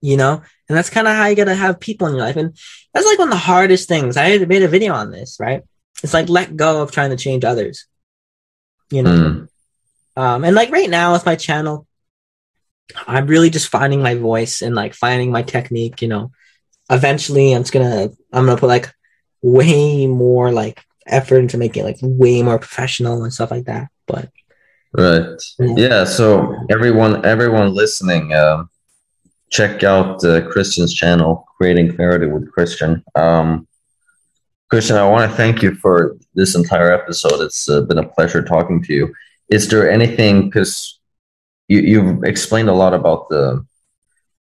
you know? And that's kind of how you got to have people in your life. And that's like one of the hardest things. I made a video on this, right? It's like let go of trying to change others, you know? Mm. Um, and like right now with my channel, I'm really just finding my voice and like finding my technique, you know. Eventually I'm just gonna I'm gonna put like way more like effort into making it like way more professional and stuff like that. But Right. Yeah. Yeah. So everyone, everyone listening, um, check out uh, Christian's channel, Creating Clarity with Christian. Um, Christian, I want to thank you for this entire episode. It's uh, been a pleasure talking to you. Is there anything because you, you've explained a lot about the,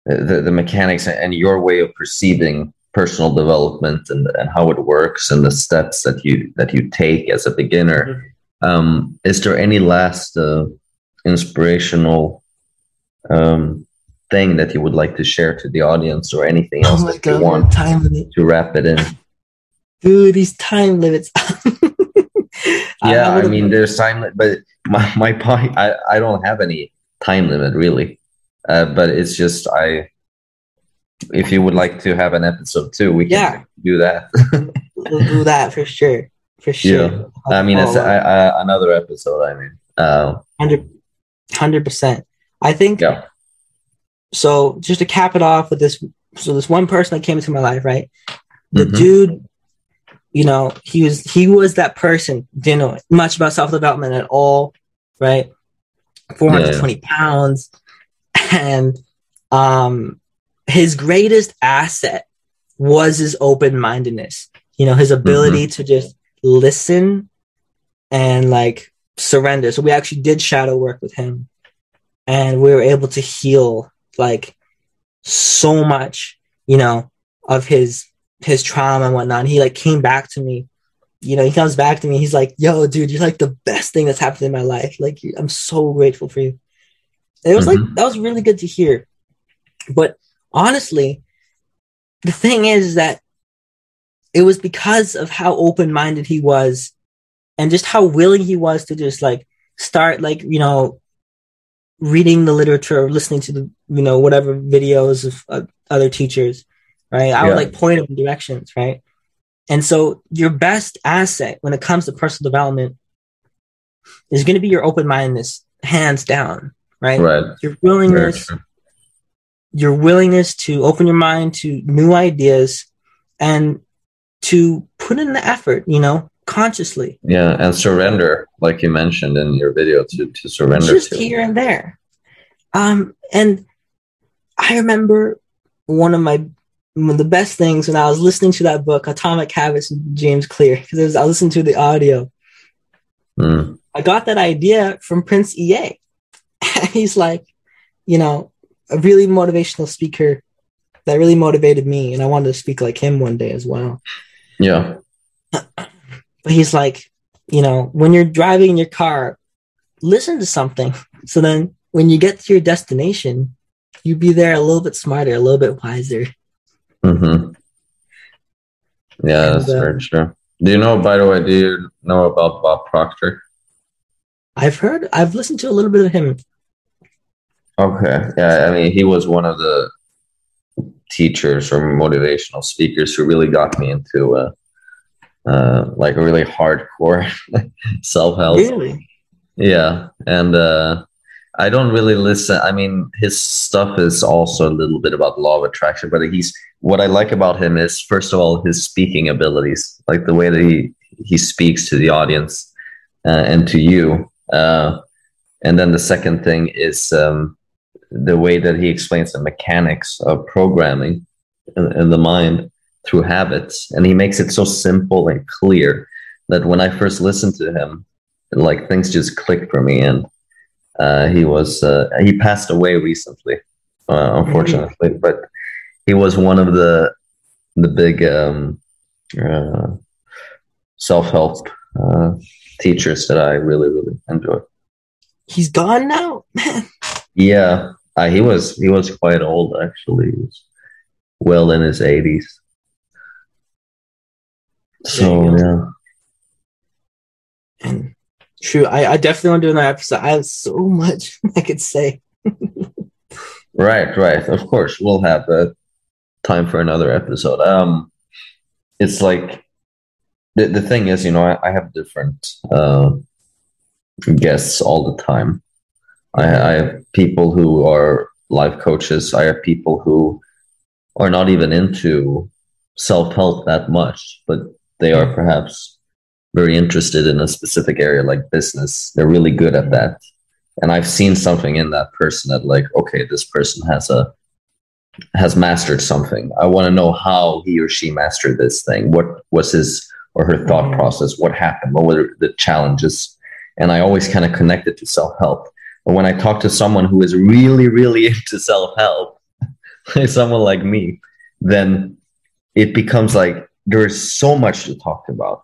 the the mechanics and your way of perceiving personal development and, and how it works and the steps that you that you take as a beginner. Um, is there any last uh, inspirational um, thing that you would like to share to the audience, or anything else oh that you god, want time limit. to wrap it in? Dude, these time limits. yeah, I would've- mean, there's time, li- but my my point, I I don't have any time limit really, uh, but it's just I. If you would like to have an episode too, we can Yeah. do that. we'll do that for sure. For sure. Yeah. I mean, it's Oh, I, I, another episode. I mean, uh, 100 percent. I think yeah, so. Just to cap it off with this, so this one person that came into my life, right? The Mhm. dude, you know, he was he was that person. Didn't know much about self development at all, right? Four hundred twenty pounds, and um, his greatest asset was his open mindedness. You know, his ability to just listen and like surrender. So we actually did shadow work with him and we were able to heal like so much, you know, of his his trauma and whatnot. And he like came back to me. You know, he comes back to me. He's like, "Yo, dude, you're like the best thing that's happened in my life. Like, I'm so grateful for you." And it was like Mhm. that was really good to hear. But honestly, the thing is that it was because of how open minded he was and just how willing he was to just like start like you know reading the literature or listening to the you know whatever videos of uh, other teachers right i would like point him in directions right and so your best asset when it comes to personal development is going to be your open-mindedness hands down right right. your willingness your willingness to open your mind to new ideas and to put in the effort you know consciously Yeah, and surrender, like you mentioned in your video, to to surrender just to. here and there. Um, and I remember one of my one of the best things when I was listening to that book, Atomic Habits, James Clear, because I was listening to the audio. Mm, I got that idea from Prince EA. He's like, you know, a really motivational speaker that really motivated me, and I wanted to speak like him one day as well. yeah, But he's like, you know, when you're driving your car, listen to something. So then when you get to your destination, you'd be there a little bit smarter, a little bit wiser. Hmm yeah, And, that's uh, very true. Do you know? By the way, do you know about Bob Proctor? I've heard, I've listened to a little bit of him. Okay, yeah, I mean, he was one of the teachers or motivational speakers who really got me into uh, uh, like a really hardcore self help. Really? Yeah, and uh, I don't really listen. I mean, his stuff is also a little bit about law of attraction, but he's what I like about him is first of all his speaking abilities, like the way that he he speaks to the audience uh, and to you. Uh, and then the second thing is um, the way that he explains the mechanics of programming in, in the mind through habits, and he makes it so simple and clear that when I first listened to him, like things just clicked for me and uh, he was uh, he passed away recently uh, unfortunately but he was one of the the big um, uh, self-help uh, teachers that i really really enjoy. He's gone now? yeah uh, he was he was quite old actually. He was well in his 80s so yeah. And true, I, I definitely want to do another episode. I have so much I could say. Right, right. Of course, we'll have uh, time for another episode. Um, it's like the the thing is, you know, I, I have different uh, guests all the time. I, I have people who are life coaches. I have people who are not even into self help that much, but they are perhaps very interested in a specific area like business. They're really good at that and I've seen something in that person that like, okay, this person has a has mastered something. I want to know how he or she mastered this thing. What was his or her thought Mhm. process? What happened? What were the challenges? And I always kind of connect it to self help. But when I talk to someone who is really, really into self help, like someone like me, then it becomes like there is so much to talk about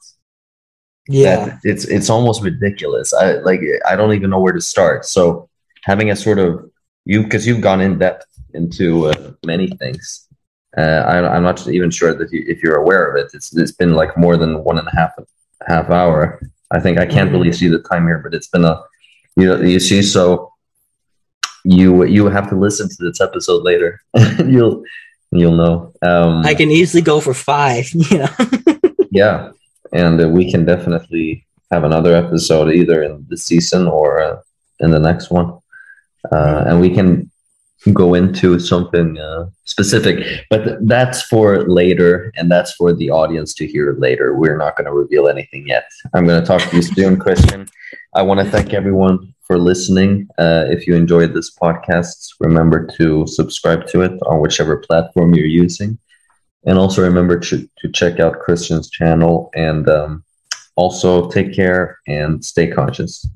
Yeah. it's it's almost ridiculous. I like I don't even know where to start. So having a sort of you because you've gone in depth into uh, many things. Uh, I, I'm not even sure that you, if you're aware of it. It's it's been like more than one and a half half hour. I think I can't really see the time here, but it's been a you know, you see so you you have to listen to this episode later. you'll you'll know. Um, I can easily go for five, you know. Yeah, and uh, we can definitely have another episode either in the season or uh, in the next one, uh, and we can go into something uh, specific. But th- that's for later, and that's for the audience to hear later. We're not going to reveal anything yet. I'm going to talk to you soon, Christian. I want to thank everyone for listening. Uh, if you enjoyed this podcast, remember to subscribe to it on whichever platform you're using. And also remember to, to check out Christian's channel and um, also take care and stay conscious.